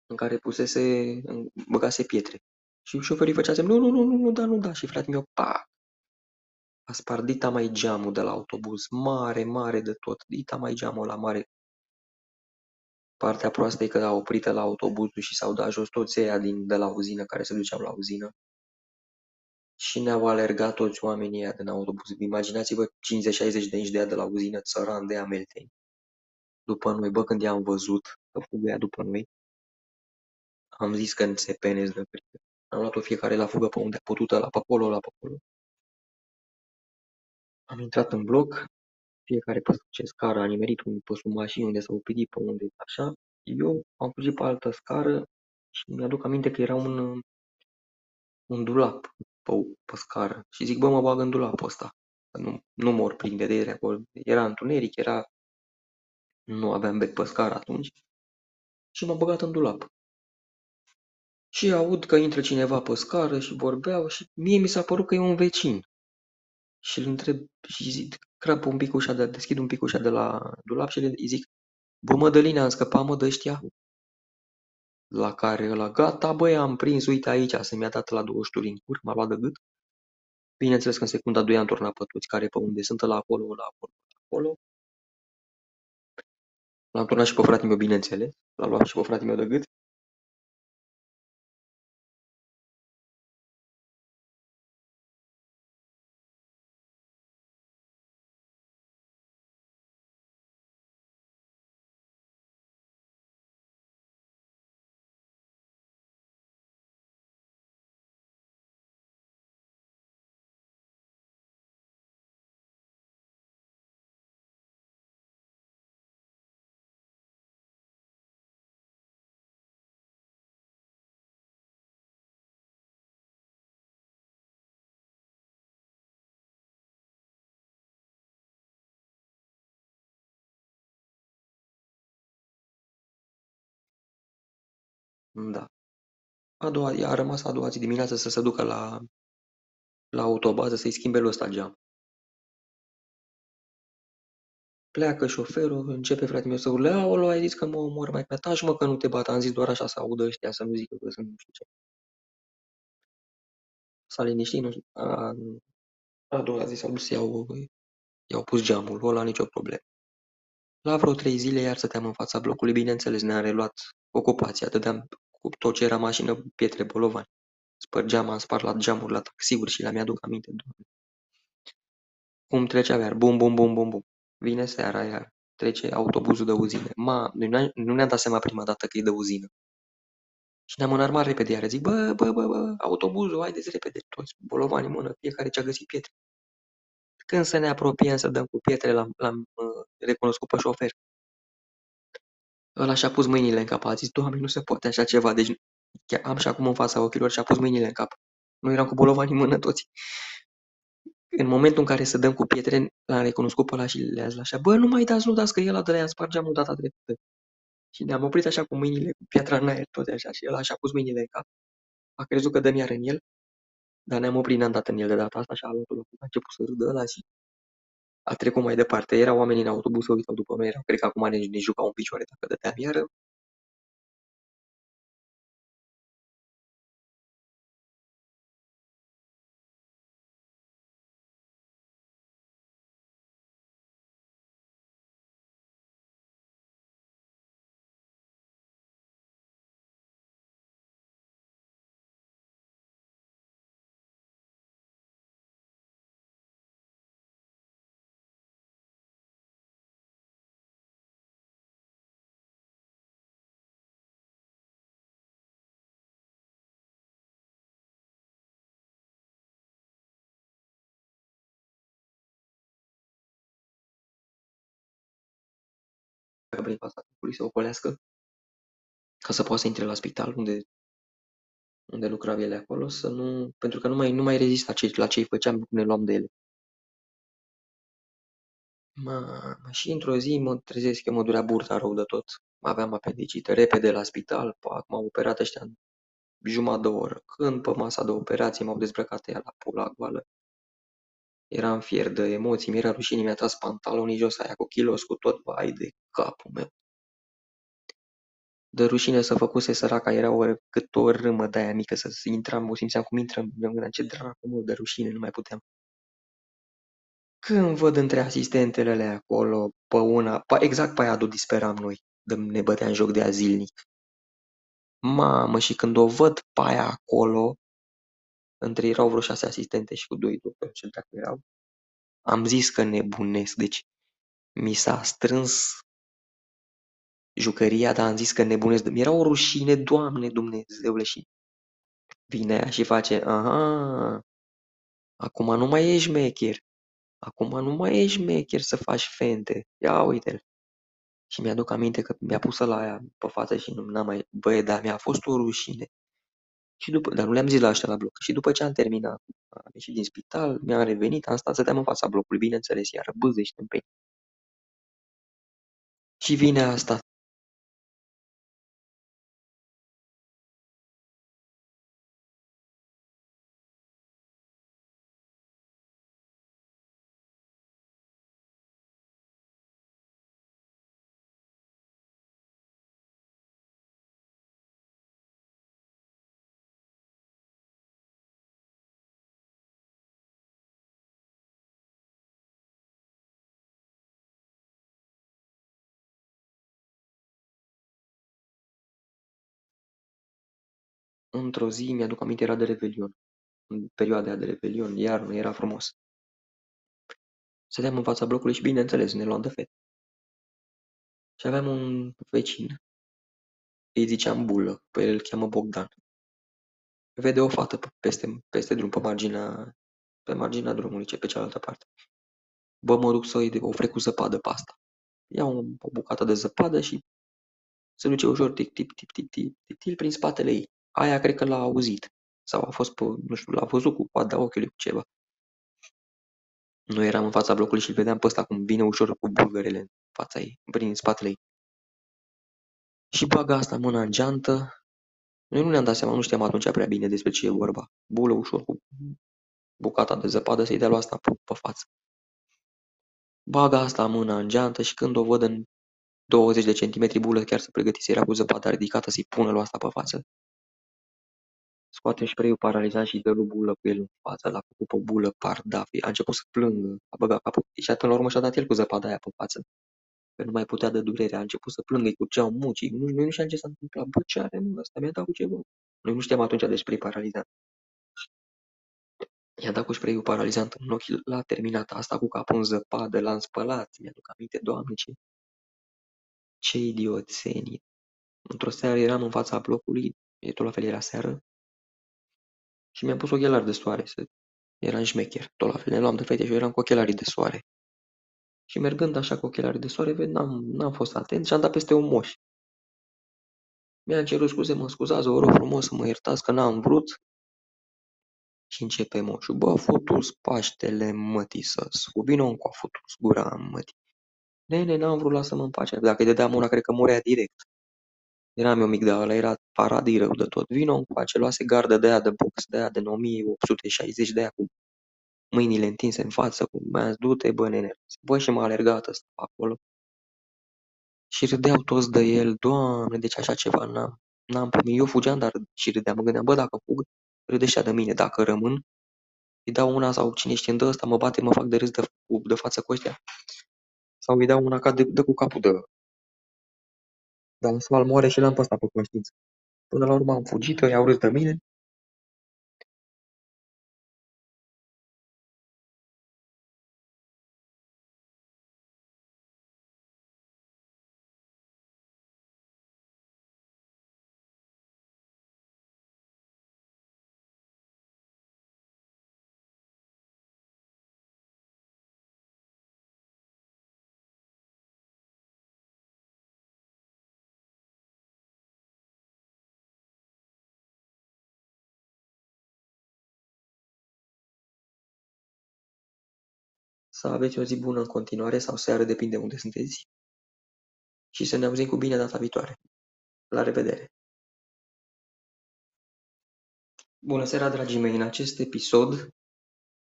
A: în care pusese, băgase pietre. Și șoferii făcea semn, nu, nu, nu, nu, nu da, nu da. Și fratele meu, pa, a spart dita mai geamul de la autobuz, mare, mare de tot, dita mai geamul la mare. Partea proastă e că a oprit la autobuzul și s-au dat jos toți ăia din, de la uzină care se duceau la uzină. Și ne-au alergat toți oamenii ăia din autobuz. Imaginați-vă 50-60 de inci de ea de la uzină, țăran de amelteni. După noi, bă, când i-am văzut că fugă după noi, am zis că se penez de frică. Am luat-o fiecare la fugă pe unde a putut, la pe acolo, la pe acolo. Am intrat în bloc, fiecare pe ce scară a nimerit un pe sub mașini unde s-a oprit pe unde așa. Eu am fugit pe altă scară și mi-aduc aminte că era un, un dulap pe, pe scară. Și zic, bă, mă bag în dulapul ăsta. Nu, nu mor prin vedere acolo. Era întuneric, era... Nu aveam bec pe scară atunci. Și m-am băgat în dulap. Și aud că intră cineva pe scară și vorbeau și mie mi s-a părut că e un vecin. Și îl întreb și zic, crap un pic ușa de, deschid un pic ușa de la dulap și îi zic, bă Mădălina, am scăpat mă de ăștia? La care ăla, gata băi, am prins, uite aici, să mi-a dat la două șturi în cur, m-a luat de gât. Bineînțeles că în secunda doi am turnat pe toți care pe unde sunt, la acolo, la acolo, la acolo. L-am turnat și pe fratele meu, bineînțeles. L-am luat și pe fratele meu de gât. A doua, a rămas a doua zi dimineață să se ducă la, la autobază să-i schimbe lui ăsta geam. Pleacă șoferul, începe fratele meu să urle, aolo, ai zis că mă omor mai taci mă că nu te bat, am zis doar așa să audă ăștia, să nu zică că sunt nu știu ce. S-a liniștit, nu știu, a, a doua zi s-au dus, i-au, i-au pus geamul, ăla nicio problemă. La vreo trei zile iar stăteam în fața blocului, bineînțeles, ne-am reluat ocupația, dădeam cu tot ce era mașină, pietre, bolovani. Spărgeam, am spart la geamuri, la taxiuri și la mi-aduc aminte, doamne. Cum trecea iar, bum, bum, bum, bum, bum. Vine seara iar, trece autobuzul de uzină. Ma, nu ne-am dat seama prima dată că e de uzină. Și ne-am înarmat repede iar, zic, bă, bă, bă, bă, autobuzul, haideți repede, toți, bolovani în mână, fiecare ce-a găsit pietre. Când să ne apropiem să dăm cu pietre, l-am uh, recunoscut pe șofer. Ăla și-a pus mâinile în cap, a zis, Doamne, nu se poate așa ceva, deci chiar am și acum în fața ochilor și-a pus mâinile în cap. Noi eram cu bolovani în mână toți. În momentul în care să dăm cu pietre, l-am recunoscut pe ăla și le-a zis așa, bă, nu mai dați, nu dați, că el de la ea spart geamul data trecută. Și ne-am oprit așa cu mâinile, cu piatra în aer, tot așa, și ăla și-a pus mâinile în cap. A crezut că dăm iar în el, dar ne-am oprit, n-am dat în el de data asta și a luat a început să râdă ăla și a trecut mai departe. Erau oamenii în autobuz, se uitau după noi, erau, cred că acum ne, ne jucau în picioare dacă dădeam iară. Prin fața locului să ocolească ca să poată să intre la spital unde, unde lucrau ele acolo, să nu, pentru că nu mai, nu mai rezista ce, la ce îi făceam, cum ne luam de ele. Mă, și într-o zi mă trezesc că mă durea burta rău de tot. Aveam apendicită, repede la spital, pac, m-au operat ăștia în jumătate de oră. Când pe masa de operație m-au dezbrăcat ea la pula goală. Eram fier de emoții, mi-era rușine, mi-a tras pantalonii jos aia cu kilos, cu tot, vai de capul meu. De rușine să făcuse săraca, era o, cât o râmă de aia mică, să intram, o simțeam cum intrăm, mi-am gândit, ce dracu, mă, de rușine, nu mai puteam. Când văd între asistentele alea acolo, pe una, pe, exact pe aia disperam noi, de ne băteam joc de ea zilnic. Mamă, și când o văd pe aia acolo, între erau vreo șase asistente și cu doi doctori, ce dacă erau, am zis că nebunesc, deci mi s-a strâns jucăria, dar am zis că nebunesc. Mi-era o rușine, Doamne Dumnezeule, și vine aia și face, aha, acum nu mai ești mecher, acum nu mai ești mecher să faci fente, ia uite-l. Și mi-aduc aminte că mi-a pus la aia pe față și nu n-am mai, băie, dar mi-a fost o rușine. Și după, dar nu le-am zis la ăștia la bloc. Și după ce am terminat, am ieșit din spital, mi-am revenit, am stat, stăteam în fața blocului, bineînțeles, iar bâzește în pe. Și vine asta. Într-o zi, mi-aduc aminte, era de Revelion. În perioada de Revelion, iarnă, era frumos. Stăteam în fața blocului și, bineînțeles, ne luam de fete. Și aveam un vecin, îi ziceam Bulă, pe el îl cheamă Bogdan. Vede o fată peste, peste drum, pe marginea, pe marginea drumului, ce pe cealaltă parte. Bă, mă duc să-i ofrec cu zăpadă pe asta. Iau o bucată de zăpadă și se duce ușor tic tic tic tic tic tic tic prin spatele ei. Aia cred că l-a auzit. Sau a fost pe, nu știu, l-a văzut cu coada ochiului cu ceva. Noi eram în fața blocului și îl vedeam pe ăsta cum vine ușor cu bulgărele în fața ei, prin spatele ei. Și bagă asta mâna în geantă. Noi nu ne-am dat seama, nu știam atunci prea bine despre ce e vorba. Bulă ușor cu bucata de zăpadă să-i dea lui asta pe, pe față. Bagă asta mâna în geantă și când o văd în 20 de centimetri bulă chiar se pregătise, era cu zăpada ridicată să-i pună lui asta pe față. Scoate spray-ul paralizant și dă lui bulă cu el în față, l-a făcut pe bulă pardafi, a început să plângă, a băgat capul și până la urmă și-a dat el cu zăpada aia pe față. Că nu mai putea de durere, a început să plângă, îi curgeau mucii, nu, noi nu știam ce s-a întâmplat, bă, ce are mă, ăsta mi-a dat cu ceva. Noi nu știam atunci de spray paralizant. I-a dat cu spray paralizant în ochi, l-a terminat asta cu capul în zăpadă, l-am spălat, mi-aduc aminte, doamne, ce, ce idioțenie. Într-o seară eram în fața blocului, e tot la fel era seară, și mi-am pus ochelari de soare, să... eram șmecher, tot la fel, ne luam de fete și eu eram cu ochelarii de soare. Și mergând așa cu ochelarii de soare, ved, n-am, n-am fost atent și am dat peste un moș. Mi-a cerut scuze, mă scuzați, vă rog frumos să mă iertați că n-am vrut. Și începe moșul, bă, futus Paștele mătii să cu vino cu a futus gura mătii. Nene, n-am vrut, lasă-mă în pace. Dacă îi dădeam una, cred că murea direct. Eram eu mic de ăla, era paradii rău de tot. Vino în pace, luase gardă de aia de box, de aia de 1860 de aia cu mâinile întinse în față, cu mi-a du-te, bă, nene. Bă, și m-a alergat ăsta acolo. Și râdeau toți de el, doamne, deci așa ceva n-am, n-am primit. Eu fugeam, dar și râdeam, mă gândeam, bă, dacă fug, râdeștea de mine, dacă rămân, îi dau una sau cine știe îndă ăsta, mă bate, mă fac de râs de, de față cu ăștia. Sau îi dau una ca de, de cu capul de... Dar în moare și l-am pe ăsta pe conștiință. Până la urmă am fugit, i-au râs de mine. Să aveți o zi bună în continuare sau seară, depinde unde sunteți. Și să ne auzim cu bine data viitoare. La revedere! Bună seara, dragii mei! În acest episod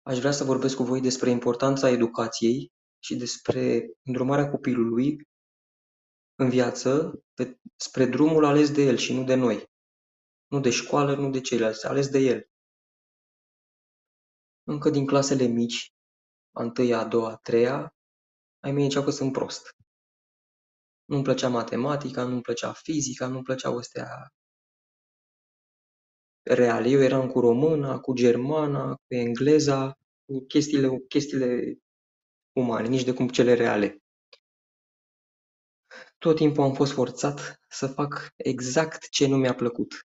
A: aș vrea să vorbesc cu voi despre importanța educației și despre îndrumarea copilului în viață pe, spre drumul ales de el și nu de noi. Nu de școală, nu de ceilalți, ales de el. Încă din clasele mici, a întâia, a doua, a treia, ai mei ziceau că sunt prost. Nu-mi plăcea matematica, nu-mi plăcea fizica, nu-mi plăcea astea reale. Eu eram cu româna, cu germana, cu engleza, cu chestiile, chestiile umane, nici de cum cele reale. Tot timpul am fost forțat să fac exact ce nu mi-a plăcut.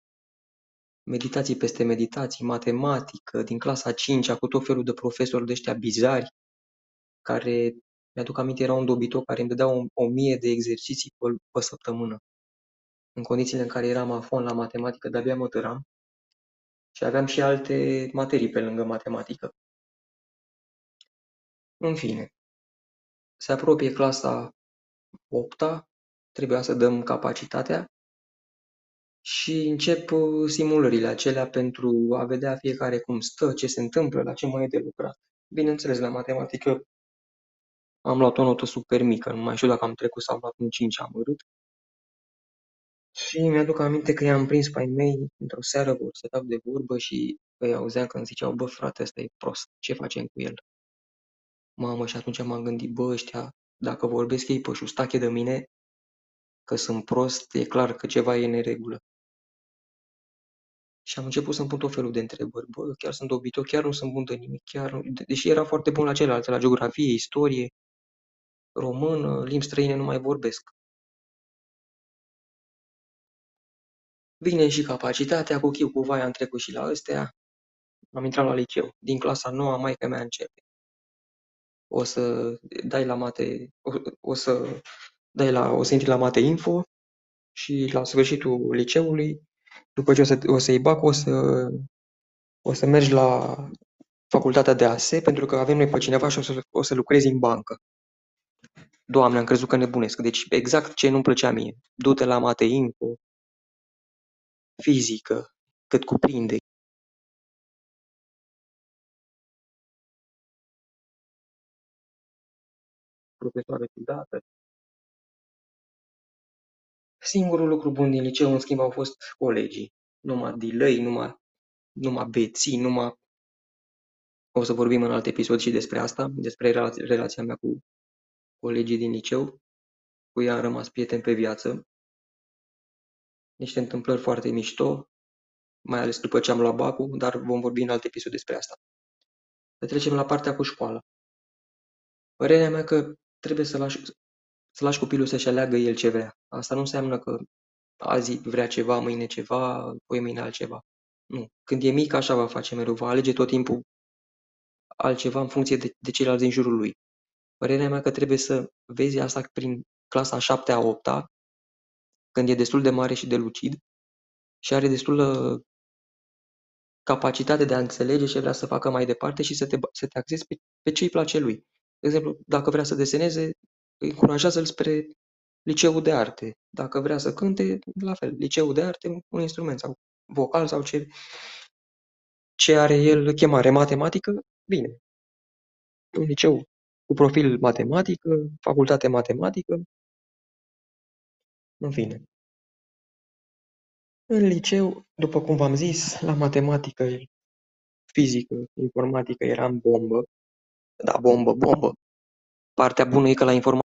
A: Meditații peste meditații, matematică, din clasa 5 cu tot felul de profesori de ăștia bizari, care, mi-aduc aminte, era un dobitoc care îmi dădea o, o mie de exerciții pe, pe săptămână. În condițiile în care eram afon la matematică, de-abia mă tăram și aveam și alte materii pe lângă matematică. În fine, se apropie clasa 8 -a, trebuia să dăm capacitatea și încep uh, simulările acelea pentru a vedea fiecare cum stă, ce se întâmplă, la ce mai e de lucrat. Bineînțeles, la matematică am luat o notă super mică, nu mai știu dacă am trecut sau am luat un 5 amărât. Și mi-aduc aminte că i-am prins pe ai mei într-o seară, vor stăteau de vorbă și îi auzeam că îmi ziceau, bă frate, ăsta e prost, ce facem cu el? Mamă, și atunci m-am gândit, bă, ăștia, dacă vorbesc ei pe șustache de mine, că sunt prost, e clar că ceva e în neregulă. Și am început să-mi pun tot felul de întrebări. Bă, chiar sunt obitor, chiar nu sunt bun de nimic, chiar... Deși era foarte bun la celelalte, la geografie, istorie, română, limbi străine nu mai vorbesc. Vine și capacitatea, cu chiu cu vai am trecut și la astea. Am intrat la liceu. Din clasa 9 maica mea începe. O să dai la mate, o, o să dai la, o să intri la mate info și la sfârșitul liceului, după ce o, să, o să-i bag, o să, o să mergi la facultatea de ASE, pentru că avem noi pe cineva și o să, o să lucrezi în bancă. Doamne, am crezut că nebunesc. Deci exact ce nu-mi plăcea mie. Du-te la mate info, fizică, cât cuprinde. Profesoare ciudată. Singurul lucru bun din liceu, în schimb, au fost colegii. Numai delay, numai, numai beții, numai... O să vorbim în alt episod și despre asta, despre relația, relația mea cu colegii din liceu. Cu ea am rămas prieten pe viață. Niște întâmplări foarte mișto, mai ales după ce am luat bacul, dar vom vorbi în alt episod despre asta. Să trecem la partea cu școala. Părerea mea că trebuie să lași, să lași copilul să-și aleagă el ce vrea. Asta nu înseamnă că azi vrea ceva, mâine ceva, poi mâine altceva. Nu. Când e mic, așa va face mereu. Va alege tot timpul altceva în funcție de, de ceilalți din jurul lui. Părerea mea că trebuie să vezi asta prin clasa 7 a 8 -a, când e destul de mare și de lucid și are destulă capacitate de a înțelege ce vrea să facă mai departe și să te, să te axezi pe, pe ce îi place lui. De exemplu, dacă vrea să deseneze, îi încurajează-l spre liceul de arte. Dacă vrea să cânte, la fel, liceul de arte, un instrument sau vocal sau ce, ce are el chemare matematică, bine. Un liceu cu profil matematică, facultate matematică, în fine. În liceu, după cum v-am zis, la matematică, fizică, informatică eram bombă. Da, bombă, bombă. Partea bună e că la informatică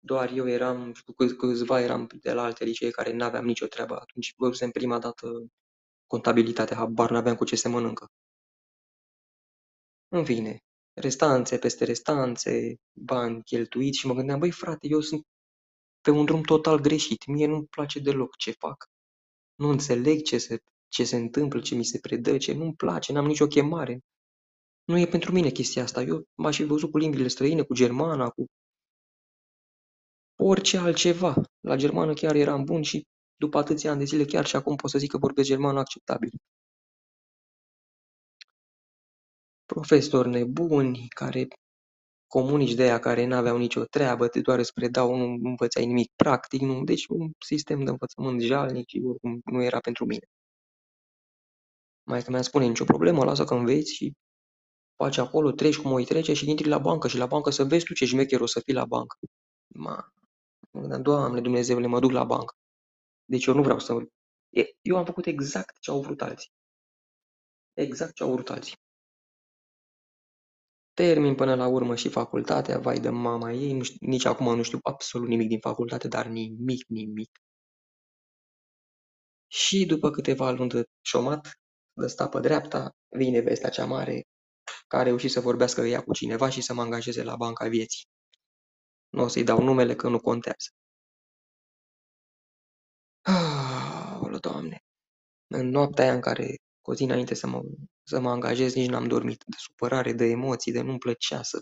A: doar eu eram, cu câțiva eram de la alte licee care nu aveam nicio treabă. Atunci văzusem prima dată contabilitatea, habar n-aveam cu ce se mănâncă. În fine, restanțe peste restanțe, bani cheltuiți și mă gândeam, băi frate, eu sunt pe un drum total greșit, mie nu-mi place deloc ce fac. Nu înțeleg ce se, ce se întâmplă, ce mi se predă, ce nu-mi place, n-am nicio chemare. Nu e pentru mine chestia asta. Eu m-aș fi văzut cu limbile străine, cu germana, cu orice altceva. La germană chiar eram bun și după atâția ani de zile chiar și acum pot să zic că vorbesc germană acceptabil. Profesori nebuni care comunici de aia care n-aveau nicio treabă, te doar îți predau, nu învățai nimic practic, nu, deci un sistem de învățământ jalnic și oricum nu era pentru mine. Mai că mi-a spune nicio problemă, lasă că înveți și faci acolo, treci cum o trece și intri la bancă și la bancă să vezi tu ce șmecher o să fii la bancă. Ma, mă gândeam, Doamne Dumnezeule, mă duc la bancă. Deci eu nu vreau să... Eu am făcut exact ce au vrut alții. Exact ce au vrut alții. Termin până la urmă și facultatea, vai de mama ei, nu știu, nici acum nu știu absolut nimic din facultate, dar nimic, nimic. Și după câteva luni de șomat, de sta pe dreapta, vine vestea cea mare, că a reușit să vorbească ea cu cineva și să mă angajeze la Banca Vieții. Nu o să-i dau numele că nu contează. Ah, Doamne! În noaptea aia în care, cu o zi înainte să mă, să mă angajez, nici n-am dormit. De supărare, de emoții, de nu-mi plăcea să...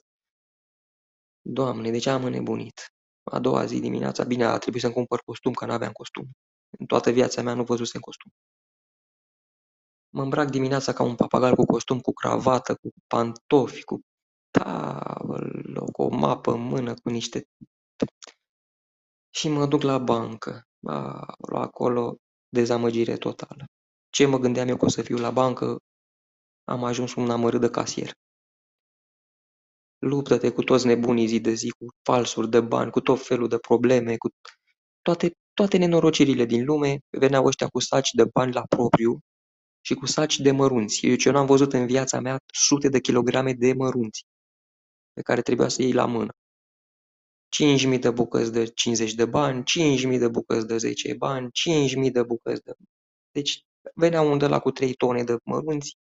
A: Doamne, deci am înnebunit. A doua zi dimineața, bine, a trebuit să-mi cumpăr costum, că n-aveam costum. În toată viața mea nu văzusem costum. Mă îmbrac dimineața ca un papagal cu costum, cu cravată, cu pantofi, cu tavăl, cu o mapă în mână, cu niște... Și mă duc la bancă. A, acolo dezamăgire totală. Ce mă gândeam eu că o să fiu la bancă, am ajuns un amărât de casier. Luptă-te cu toți nebunii zi de zi, cu falsuri de bani, cu tot felul de probleme, cu toate, toate nenorocirile din lume, veneau ăștia cu saci de bani la propriu și cu saci de mărunți. Eu ce n-am văzut în viața mea sute de kilograme de mărunți pe care trebuia să iei la mână. 5.000 de bucăți de 50 de bani, 5.000 de bucăți de 10 bani, 5.000 de bucăți de... Deci venea unde la cu 3 tone de mărunți.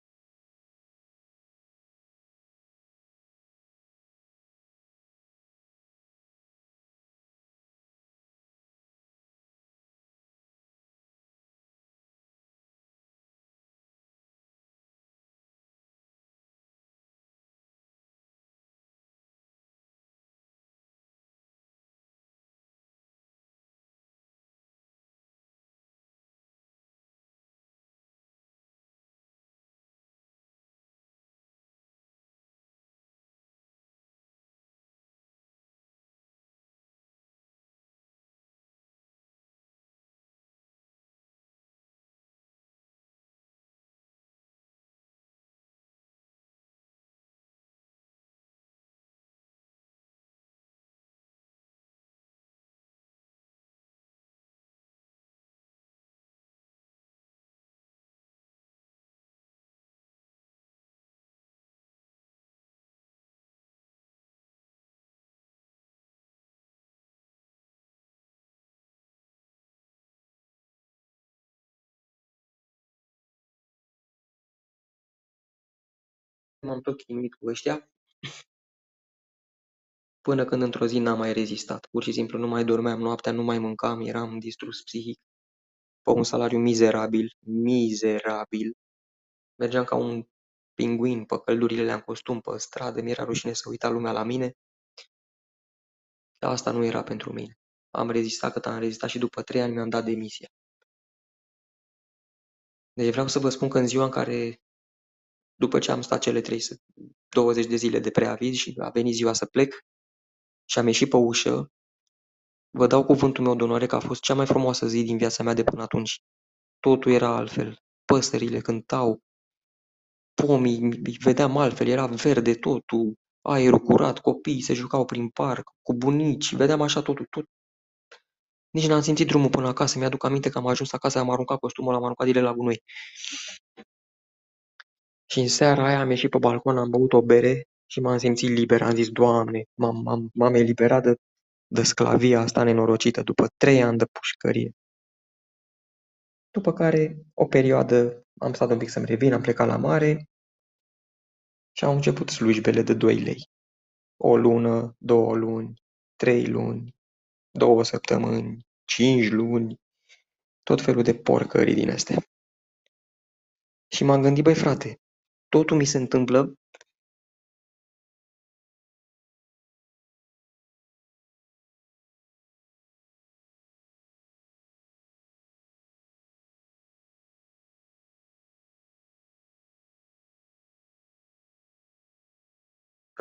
A: M-am tot chinuit cu ăștia până când într-o zi n-am mai rezistat. Pur și simplu nu mai dormeam noaptea, nu mai mâncam, eram distrus psihic. Pe un salariu mizerabil, mizerabil. Mergeam ca un pinguin pe căldurile în costum pe stradă, mi-era rușine să uita lumea la mine. Dar asta nu era pentru mine. Am rezistat cât am rezistat și după trei ani mi-am dat demisia. Deci vreau să vă spun că în ziua în care, după ce am stat cele 3, 20 de zile de preaviz și a venit ziua să plec și am ieșit pe ușă, vă dau cuvântul meu de onoare că a fost cea mai frumoasă zi din viața mea de până atunci. Totul era altfel. Păsările cântau, pomii îi vedeam altfel, era verde totul, aerul curat, copiii se jucau prin parc, cu bunici, vedeam așa totul, tot. Nici n-am simțit drumul până acasă, mi-aduc aminte că am ajuns acasă, am aruncat costumul, l-am aruncat direct la gunoi. Și în seara aia am ieșit pe balcon, am băut o bere și m-am simțit liber. Am zis, Doamne, m-am, m-am, m-am eliberat de, de sclavia asta nenorocită, după trei ani de pușcărie. După care, o perioadă, am stat un pic să-mi revin, am plecat la mare și au început slujbele de 2 lei. O lună, două luni, trei luni, două săptămâni, cinci luni, tot felul de porcării din astea. Și m-am gândit, băi frate, totul mi se întâmplă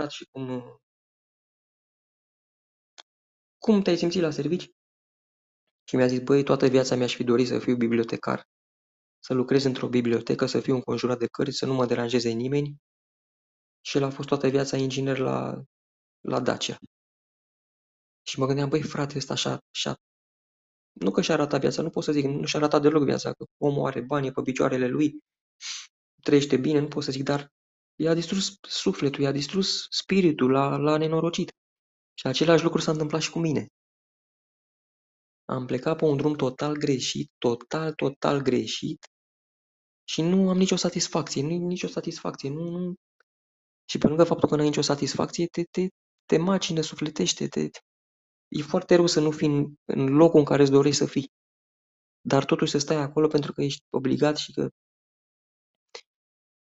A: și cum cum te-ai simțit la servici? Și mi-a zis, băi, toată viața mi-aș fi dorit să fiu bibliotecar, să lucrez într-o bibliotecă, să fiu înconjurat de cărți, să nu mă deranjeze nimeni. Și el a fost toată viața inginer la, la Dacia. Și mă gândeam, băi, frate, ăsta așa, așa, nu că și-a ratat viața, nu pot să zic, nu și-a ratat deloc viața, că omul are bani pe picioarele lui, trăiește bine, nu pot să zic, dar i-a distrus sufletul, i-a distrus spiritul la, la nenorocit. Și același lucru s-a întâmplat și cu mine. Am plecat pe un drum total greșit, total, total greșit și nu am nicio satisfacție, nu nicio satisfacție, nu, nu. Și pe lângă faptul că nu ai nicio satisfacție, te, te, te macină, sufletește, te... E foarte rău să nu fii în, în locul în care îți dorești să fii. Dar totuși să stai acolo pentru că ești obligat și că...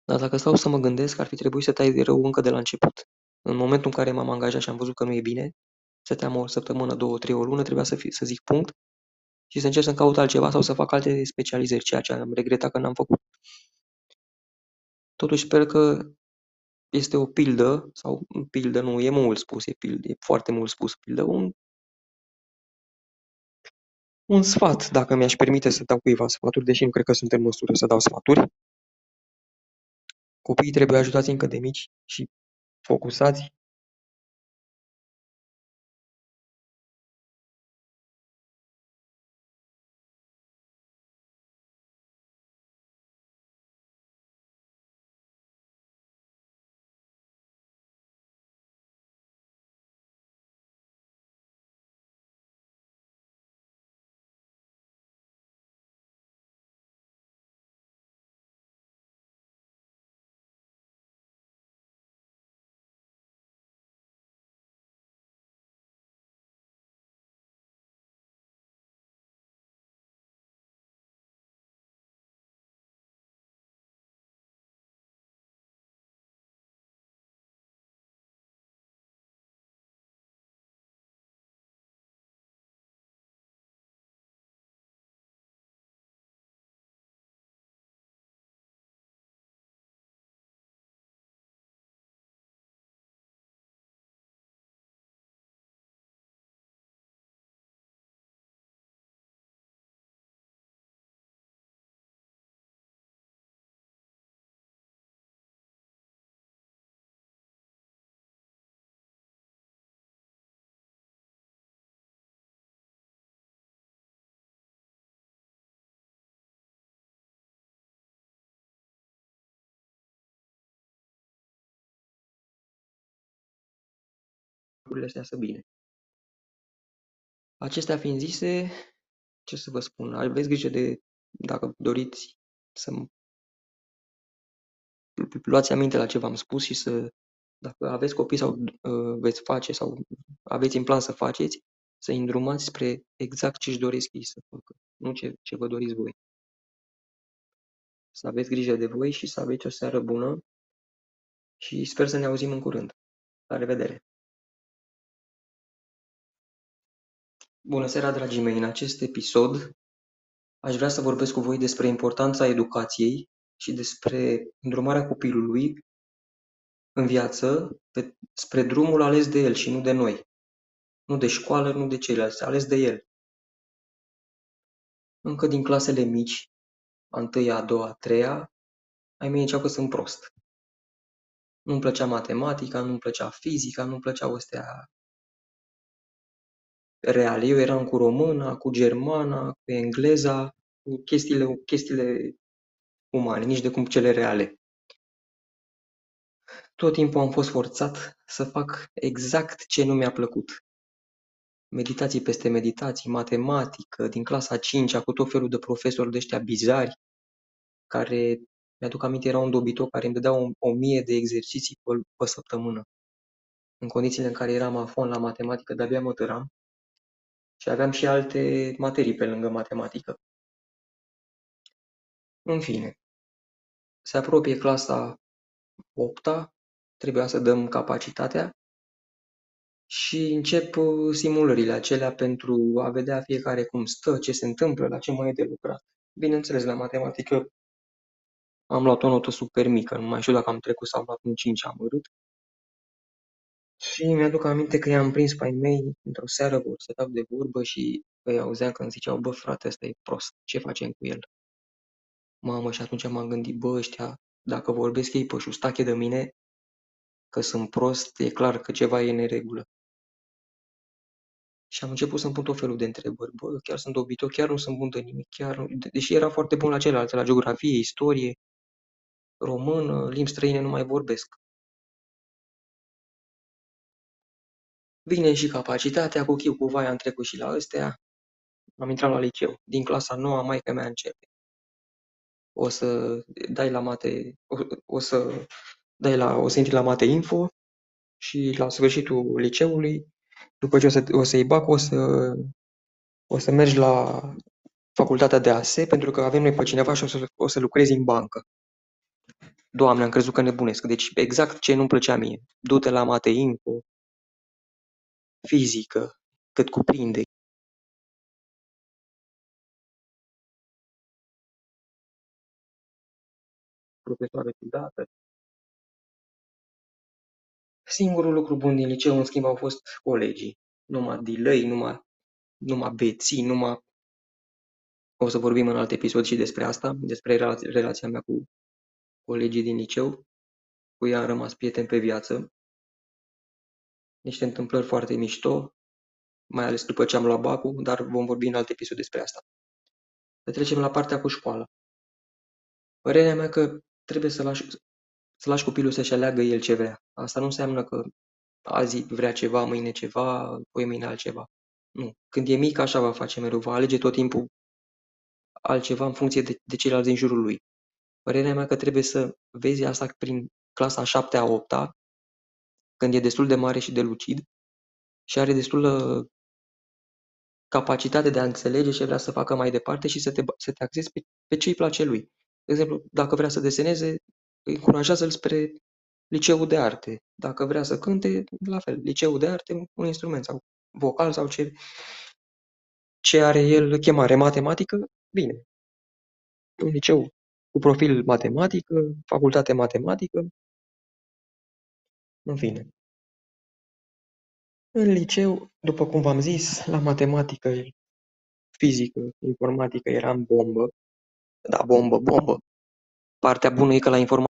A: Dar dacă stau să mă gândesc, ar fi trebuit să tai de rău încă de la început. În momentul în care m-am angajat și am văzut că nu e bine, stăteam o săptămână, două, trei, o lună, trebuia să, fi, să zic punct și să încerc să-mi caut altceva sau să fac alte specializări, ceea ce am regretat că n-am făcut. Totuși sper că este o pildă, sau pildă nu, e mult spus, e, pildă, e foarte mult spus pildă, un, un sfat, dacă mi-aș permite să dau cuiva sfaturi, deși nu cred că sunt în măsură să dau sfaturi. Copiii trebuie ajutați încă de mici și focusați lucrurile astea să bine. Acestea fiind zise, ce să vă spun, aveți grijă de, dacă doriți să luați aminte la ce v-am spus și să, dacă aveți copii sau uh, veți face sau aveți în plan să faceți, să îndrumați spre exact ce își doresc ei să facă, nu ce, ce vă doriți voi. Să aveți grijă de voi și să aveți o seară bună și sper să ne auzim în curând. La revedere! Bună seara, dragii mei! În acest episod aș vrea să vorbesc cu voi despre importanța educației și despre îndrumarea copilului în viață pe, spre drumul ales de el și nu de noi. Nu de școală, nu de ceilalți, ales de el. Încă din clasele mici, a întâia, a doua, a treia, ai mei încearcă că sunt prost. Nu-mi plăcea matematica, nu-mi plăcea fizica, nu-mi plăceau astea reale. Eu eram cu româna, cu germana, cu engleza, cu chestiile, chestiile umane, nici de cum cele reale. Tot timpul am fost forțat să fac exact ce nu mi-a plăcut. meditații peste meditații, matematică, din clasa 5 cu tot felul de profesori de ăștia bizari, care, mi-aduc aminte, era un dobitoc care îmi dădea o, o mie de exerciții pe, pe săptămână. În condițiile în care eram afon la matematică, de-abia mă tăram și aveam și alte materii pe lângă matematică. În fine, se apropie clasa 8 -a, trebuia să dăm capacitatea și încep uh, simulările acelea pentru a vedea fiecare cum stă, ce se întâmplă, la ce mai e de lucrat. Bineînțeles, la matematică am luat o notă super mică, nu mai știu dacă am trecut sau am luat un 5 amărât. Și mi-aduc aminte că i-am prins pe ai mei într-o seară vor să dau de vorbă și îi auzeam că îmi ziceau, bă frate, ăsta e prost, ce facem cu el? Mamă, și atunci m-am gândit, bă, ăștia, dacă vorbesc ei pe șustache de mine, că sunt prost, e clar că ceva e în neregulă. Și am început să-mi pun tot felul de întrebări. Bă, chiar sunt obitor, chiar nu sunt bun de nimic, chiar Deși era foarte bun la celelalte, la geografie, istorie, română, limbi străine nu mai vorbesc. Vine și capacitatea, cu chiu cu vai am trecut și la astea. Am intrat la liceu. Din clasa 9 maica mea începe. O să dai la mate, o, o să dai la, o să intri la mate info și la sfârșitul liceului, după ce o să, o să-i bag, o să, o să mergi la facultatea de ASE, pentru că avem noi pe cineva și o să, o să lucrezi în bancă. Doamne, am crezut că nebunesc. Deci exact ce nu-mi plăcea mie. Du-te la mate info, fizică, cât cuprinde. Profesoară ciudată. Singurul lucru bun din liceu, în schimb, au fost colegii. Numai delay, numai, numai beții, numai... O să vorbim în alt episod și despre asta, despre relația mea cu colegii din liceu. Cu ea am rămas prieten pe viață. Niște întâmplări foarte mișto, mai ales după ce am luat bacul, dar vom vorbi în alt episod despre asta. Să trecem la partea cu școala. Părerea mea că trebuie să lași, să lași copilul să-și aleagă el ce vrea. Asta nu înseamnă că azi vrea ceva, mâine ceva, poi mâine altceva. Nu. Când e mic, așa va face mereu. Va alege tot timpul altceva în funcție de, de ceilalți din jurul lui. Părerea mea că trebuie să vezi asta prin clasa 7-a, 8-a, când e destul de mare și de lucid și are destulă capacitate de a înțelege ce vrea să facă mai departe și să te, să te axezi pe, pe ce îi place lui. De exemplu, dacă vrea să deseneze, îi încurajează-l spre liceul de arte. Dacă vrea să cânte, la fel, liceul de arte, un instrument sau vocal sau ce, ce are el chemare matematică, bine. Un liceu cu profil matematică, facultate matematică, în fine. În liceu, după cum v-am zis, la matematică, fizică, informatică eram bombă. Da, bombă, bombă. Partea bună e că la informatică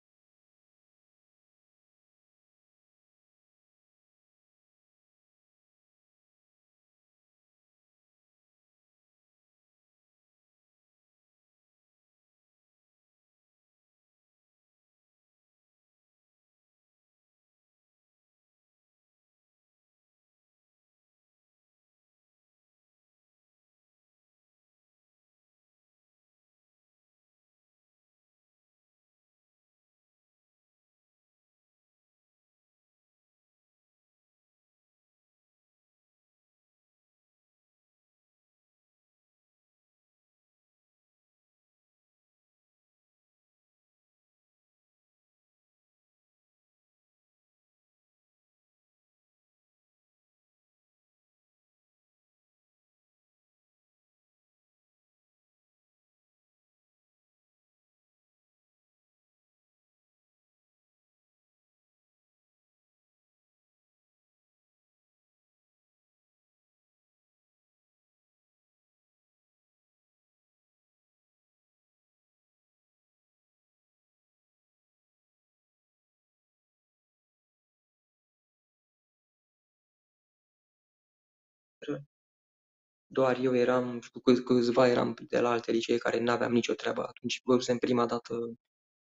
A: doar eu eram, cu câțiva eram de la alte licee care nu aveam nicio treabă. Atunci văzusem prima dată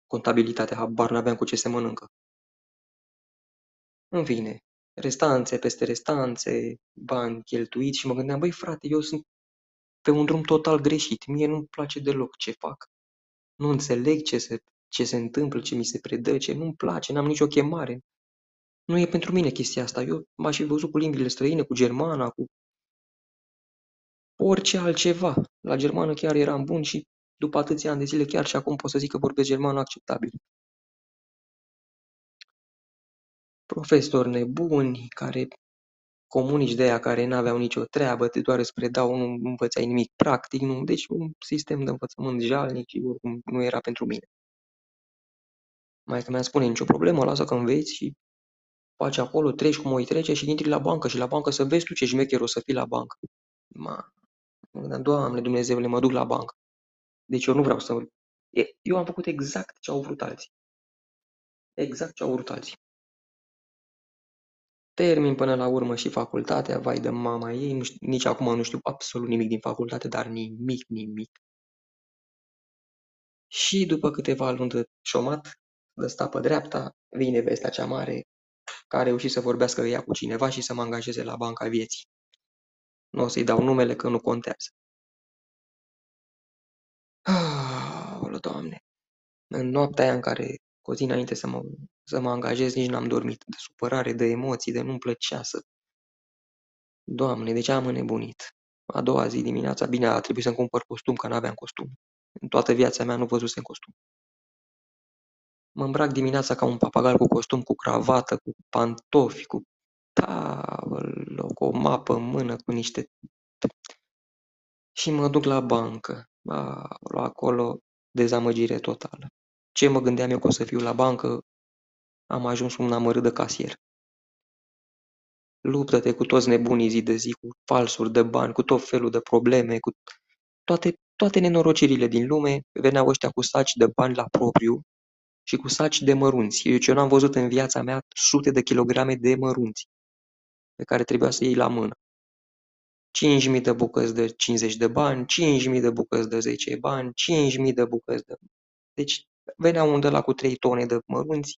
A: contabilitatea, habar n-aveam cu ce se mănâncă. În fine, restanțe peste restanțe, bani cheltuiți și mă gândeam, băi frate, eu sunt pe un drum total greșit, mie nu-mi place deloc ce fac. Nu înțeleg ce se, ce se întâmplă, ce mi se predă, ce nu-mi place, n-am nicio chemare. Nu e pentru mine chestia asta. Eu m-aș fi văzut cu limbile străine, cu germana, cu orice altceva. La germană chiar eram bun și după atâția ani de zile chiar și acum pot să zic că vorbesc germană acceptabil. Profesori nebuni care comunici de aia care n-aveau nicio treabă, te doar îți predau, nu învățai nimic practic, nu? Deci un sistem de învățământ jalnic și oricum nu era pentru mine. Mai că mi-a spune nicio problemă, lasă că înveți și faci acolo, treci cum o trece și intri la bancă și la bancă să vezi tu ce șmecher o să fii la bancă. Ma, Doamne Dumnezeule, mă duc la bancă. Deci eu nu vreau să... Eu am făcut exact ce au vrut alții. Exact ce au vrut alții. Termin până la urmă și facultatea, vai de mama ei, nu știu, nici acum nu știu absolut nimic din facultate, dar nimic, nimic. Și după câteva luni de șomat, de sta pe dreapta, vine vestea cea mare, că a reușit să vorbească ea cu cineva și să mă angajeze la Banca Vieții. Nu o să-i dau numele că nu contează. Ah, Doamne! În noaptea aia în care, cu o zi înainte să mă, să mă angajez, nici n-am dormit. De supărare, de emoții, de nu-mi plăcea să... Doamne, de ce am înnebunit? A doua zi dimineața, bine, a trebuit să-mi cumpăr costum, că n-aveam costum. În toată viața mea nu văzusem costum. Mă îmbrac dimineața ca un papagal cu costum, cu cravată, cu pantofi, cu tavăl, cu o mapă în mână, cu niște... Și mă duc la bancă. A, acolo dezamăgire totală. Ce mă gândeam eu că o să fiu la bancă, am ajuns un amărât de casier. Luptă-te cu toți nebunii zi de zi, cu falsuri de bani, cu tot felul de probleme, cu toate, toate nenorocirile din lume, veneau ăștia cu saci de bani la propriu și cu saci de mărunți. Eu ce n-am văzut în viața mea sute de kilograme de mărunți pe care trebuia să iei la mână. 5.000 de bucăți de 50 de bani, 5.000 de bucăți de 10 bani, 5.000 de bucăți de... Deci venea un de la cu 3 tone de mărunți.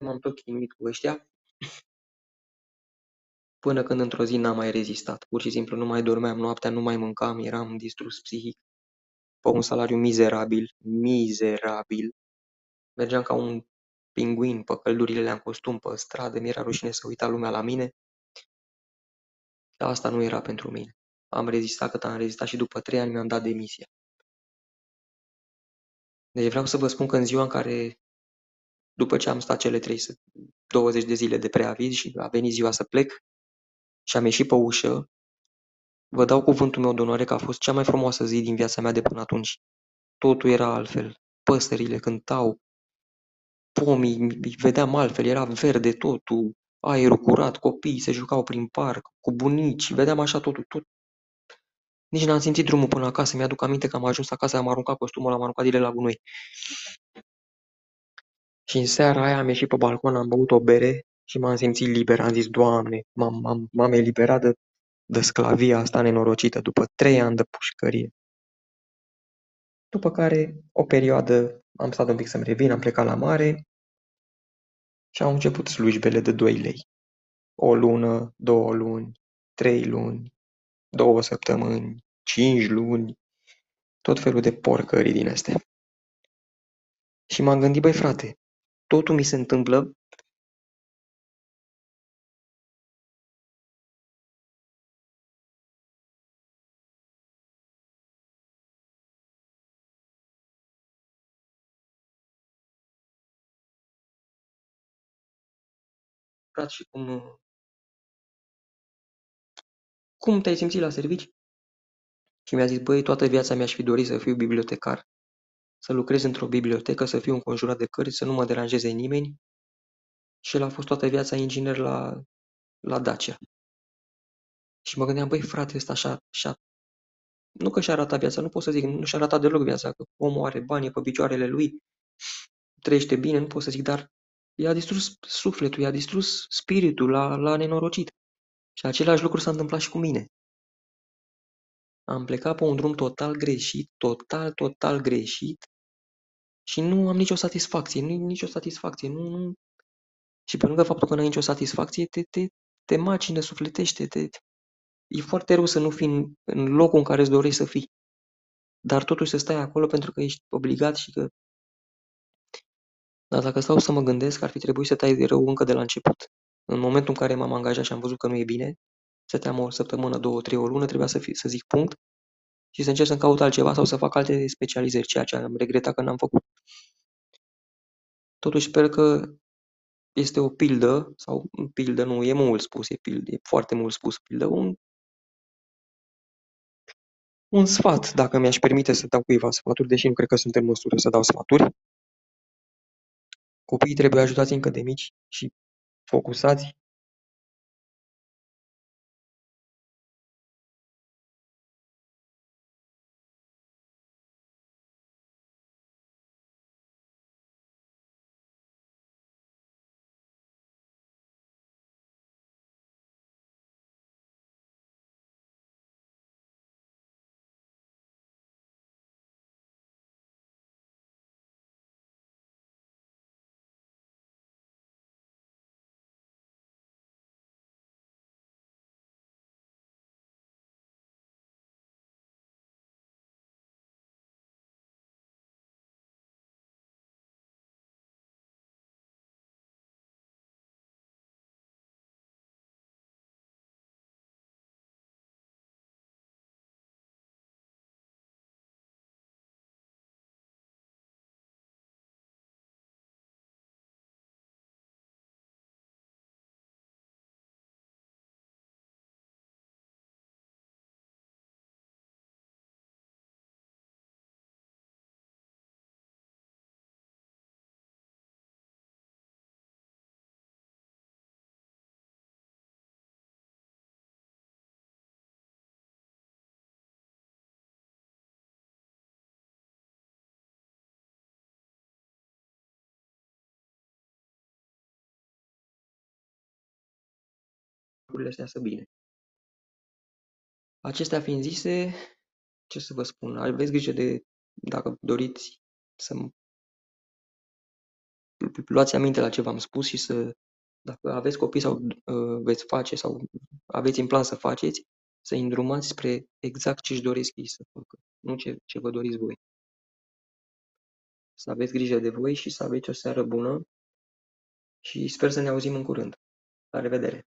A: M-am tot chinuit cu ăștia până când într-o zi n-am mai rezistat. Pur și simplu nu mai dormeam noaptea, nu mai mâncam, eram distrus psihic. Pe un salariu mizerabil, mizerabil. Mergeam ca un pinguin pe căldurile în costum pe stradă, mi-era rușine să uita lumea la mine. Dar asta nu era pentru mine. Am rezistat cât am rezistat și după trei ani mi-am dat demisia. Deci vreau să vă spun că în ziua în care, după ce am stat cele trei, 20 de zile de preaviz și a venit ziua să plec și am ieșit pe ușă, vă dau cuvântul meu de onoare că a fost cea mai frumoasă zi din viața mea de până atunci. Totul era altfel. Păsările cântau, pomii îi vedeam altfel, era verde totul, aerul curat, copiii se jucau prin parc, cu bunici, vedeam așa totul, tot. Nici n-am simțit drumul până acasă, mi-aduc aminte că am ajuns acasă, am aruncat costumul, l-am aruncat direct la gunoi. Și în seara aia am ieșit pe balcon, am băut o bere și m-am simțit liber. Am zis, Doamne, m-am eliberat de, de sclavia asta nenorocită după trei ani de pușcărie. După care, o perioadă, am stat un pic să-mi revin, am plecat la mare Și au început slujbele de doi lei. O lună, două luni, trei luni, două săptămâni, cinci luni, tot felul de porcării din astea. Și m-am gândit, băi frate, totul mi se întâmplă și cum cum te-ai simțit la servici? Și mi-a zis, băi, toată viața mi-aș fi dorit să fiu bibliotecar, să lucrez într-o bibliotecă, să fiu înconjurat de cărți, să nu mă deranjeze nimeni. Și el a fost toată viața inginer la, la Dacia. Și mă gândeam, băi, frate, ăsta așa, așa, nu că și-a ratat viața, nu pot să zic, nu și-a ratat deloc viața, că omul are bani pe picioarele lui, trăiește bine, nu pot să zic, dar i-a distrus sufletul, i-a distrus spiritul, la la nenorocit. Și același lucru s-a întâmplat și cu mine. Am plecat pe un drum total greșit, total, total greșit și nu am nicio satisfacție, nu nicio satisfacție, nu, nu. Și pe lângă faptul că nu ai nicio satisfacție, te, te, te macină, sufletește, te... E foarte rău să nu fii în, în locul în care îți dorești să fii. Dar totuși să stai acolo pentru că ești obligat și că... Dar dacă stau să mă gândesc, ar fi trebuit să tai de rău încă de la început. În momentul în care m-am angajat și am văzut că nu e bine, stăteam o săptămână, două, trei, o lună, trebuia să, fi, să zic punct și să încerc să-mi caut altceva sau să fac alte specializări, ceea ce am regretat că n-am făcut. Totuși sper că este o pildă, sau pildă nu, e mult spus, e, pildă, e foarte mult spus pildă, un, un sfat, dacă mi-aș permite să dau cuiva sfaturi, deși nu cred că sunt în măsură să dau sfaturi. Copiii trebuie ajutați încă de mici și focusați lucrurile astea să bine. Acestea fiind zise, ce să vă spun, aveți grijă de, dacă doriți să luați aminte la ce v-am spus și să, dacă aveți copii sau uh, veți face sau aveți în plan să faceți, să îi îndrumați spre exact ce își doresc ei să facă, nu ce, ce vă doriți voi. Să aveți grijă de voi și să aveți o seară bună și sper să ne auzim în curând. La revedere!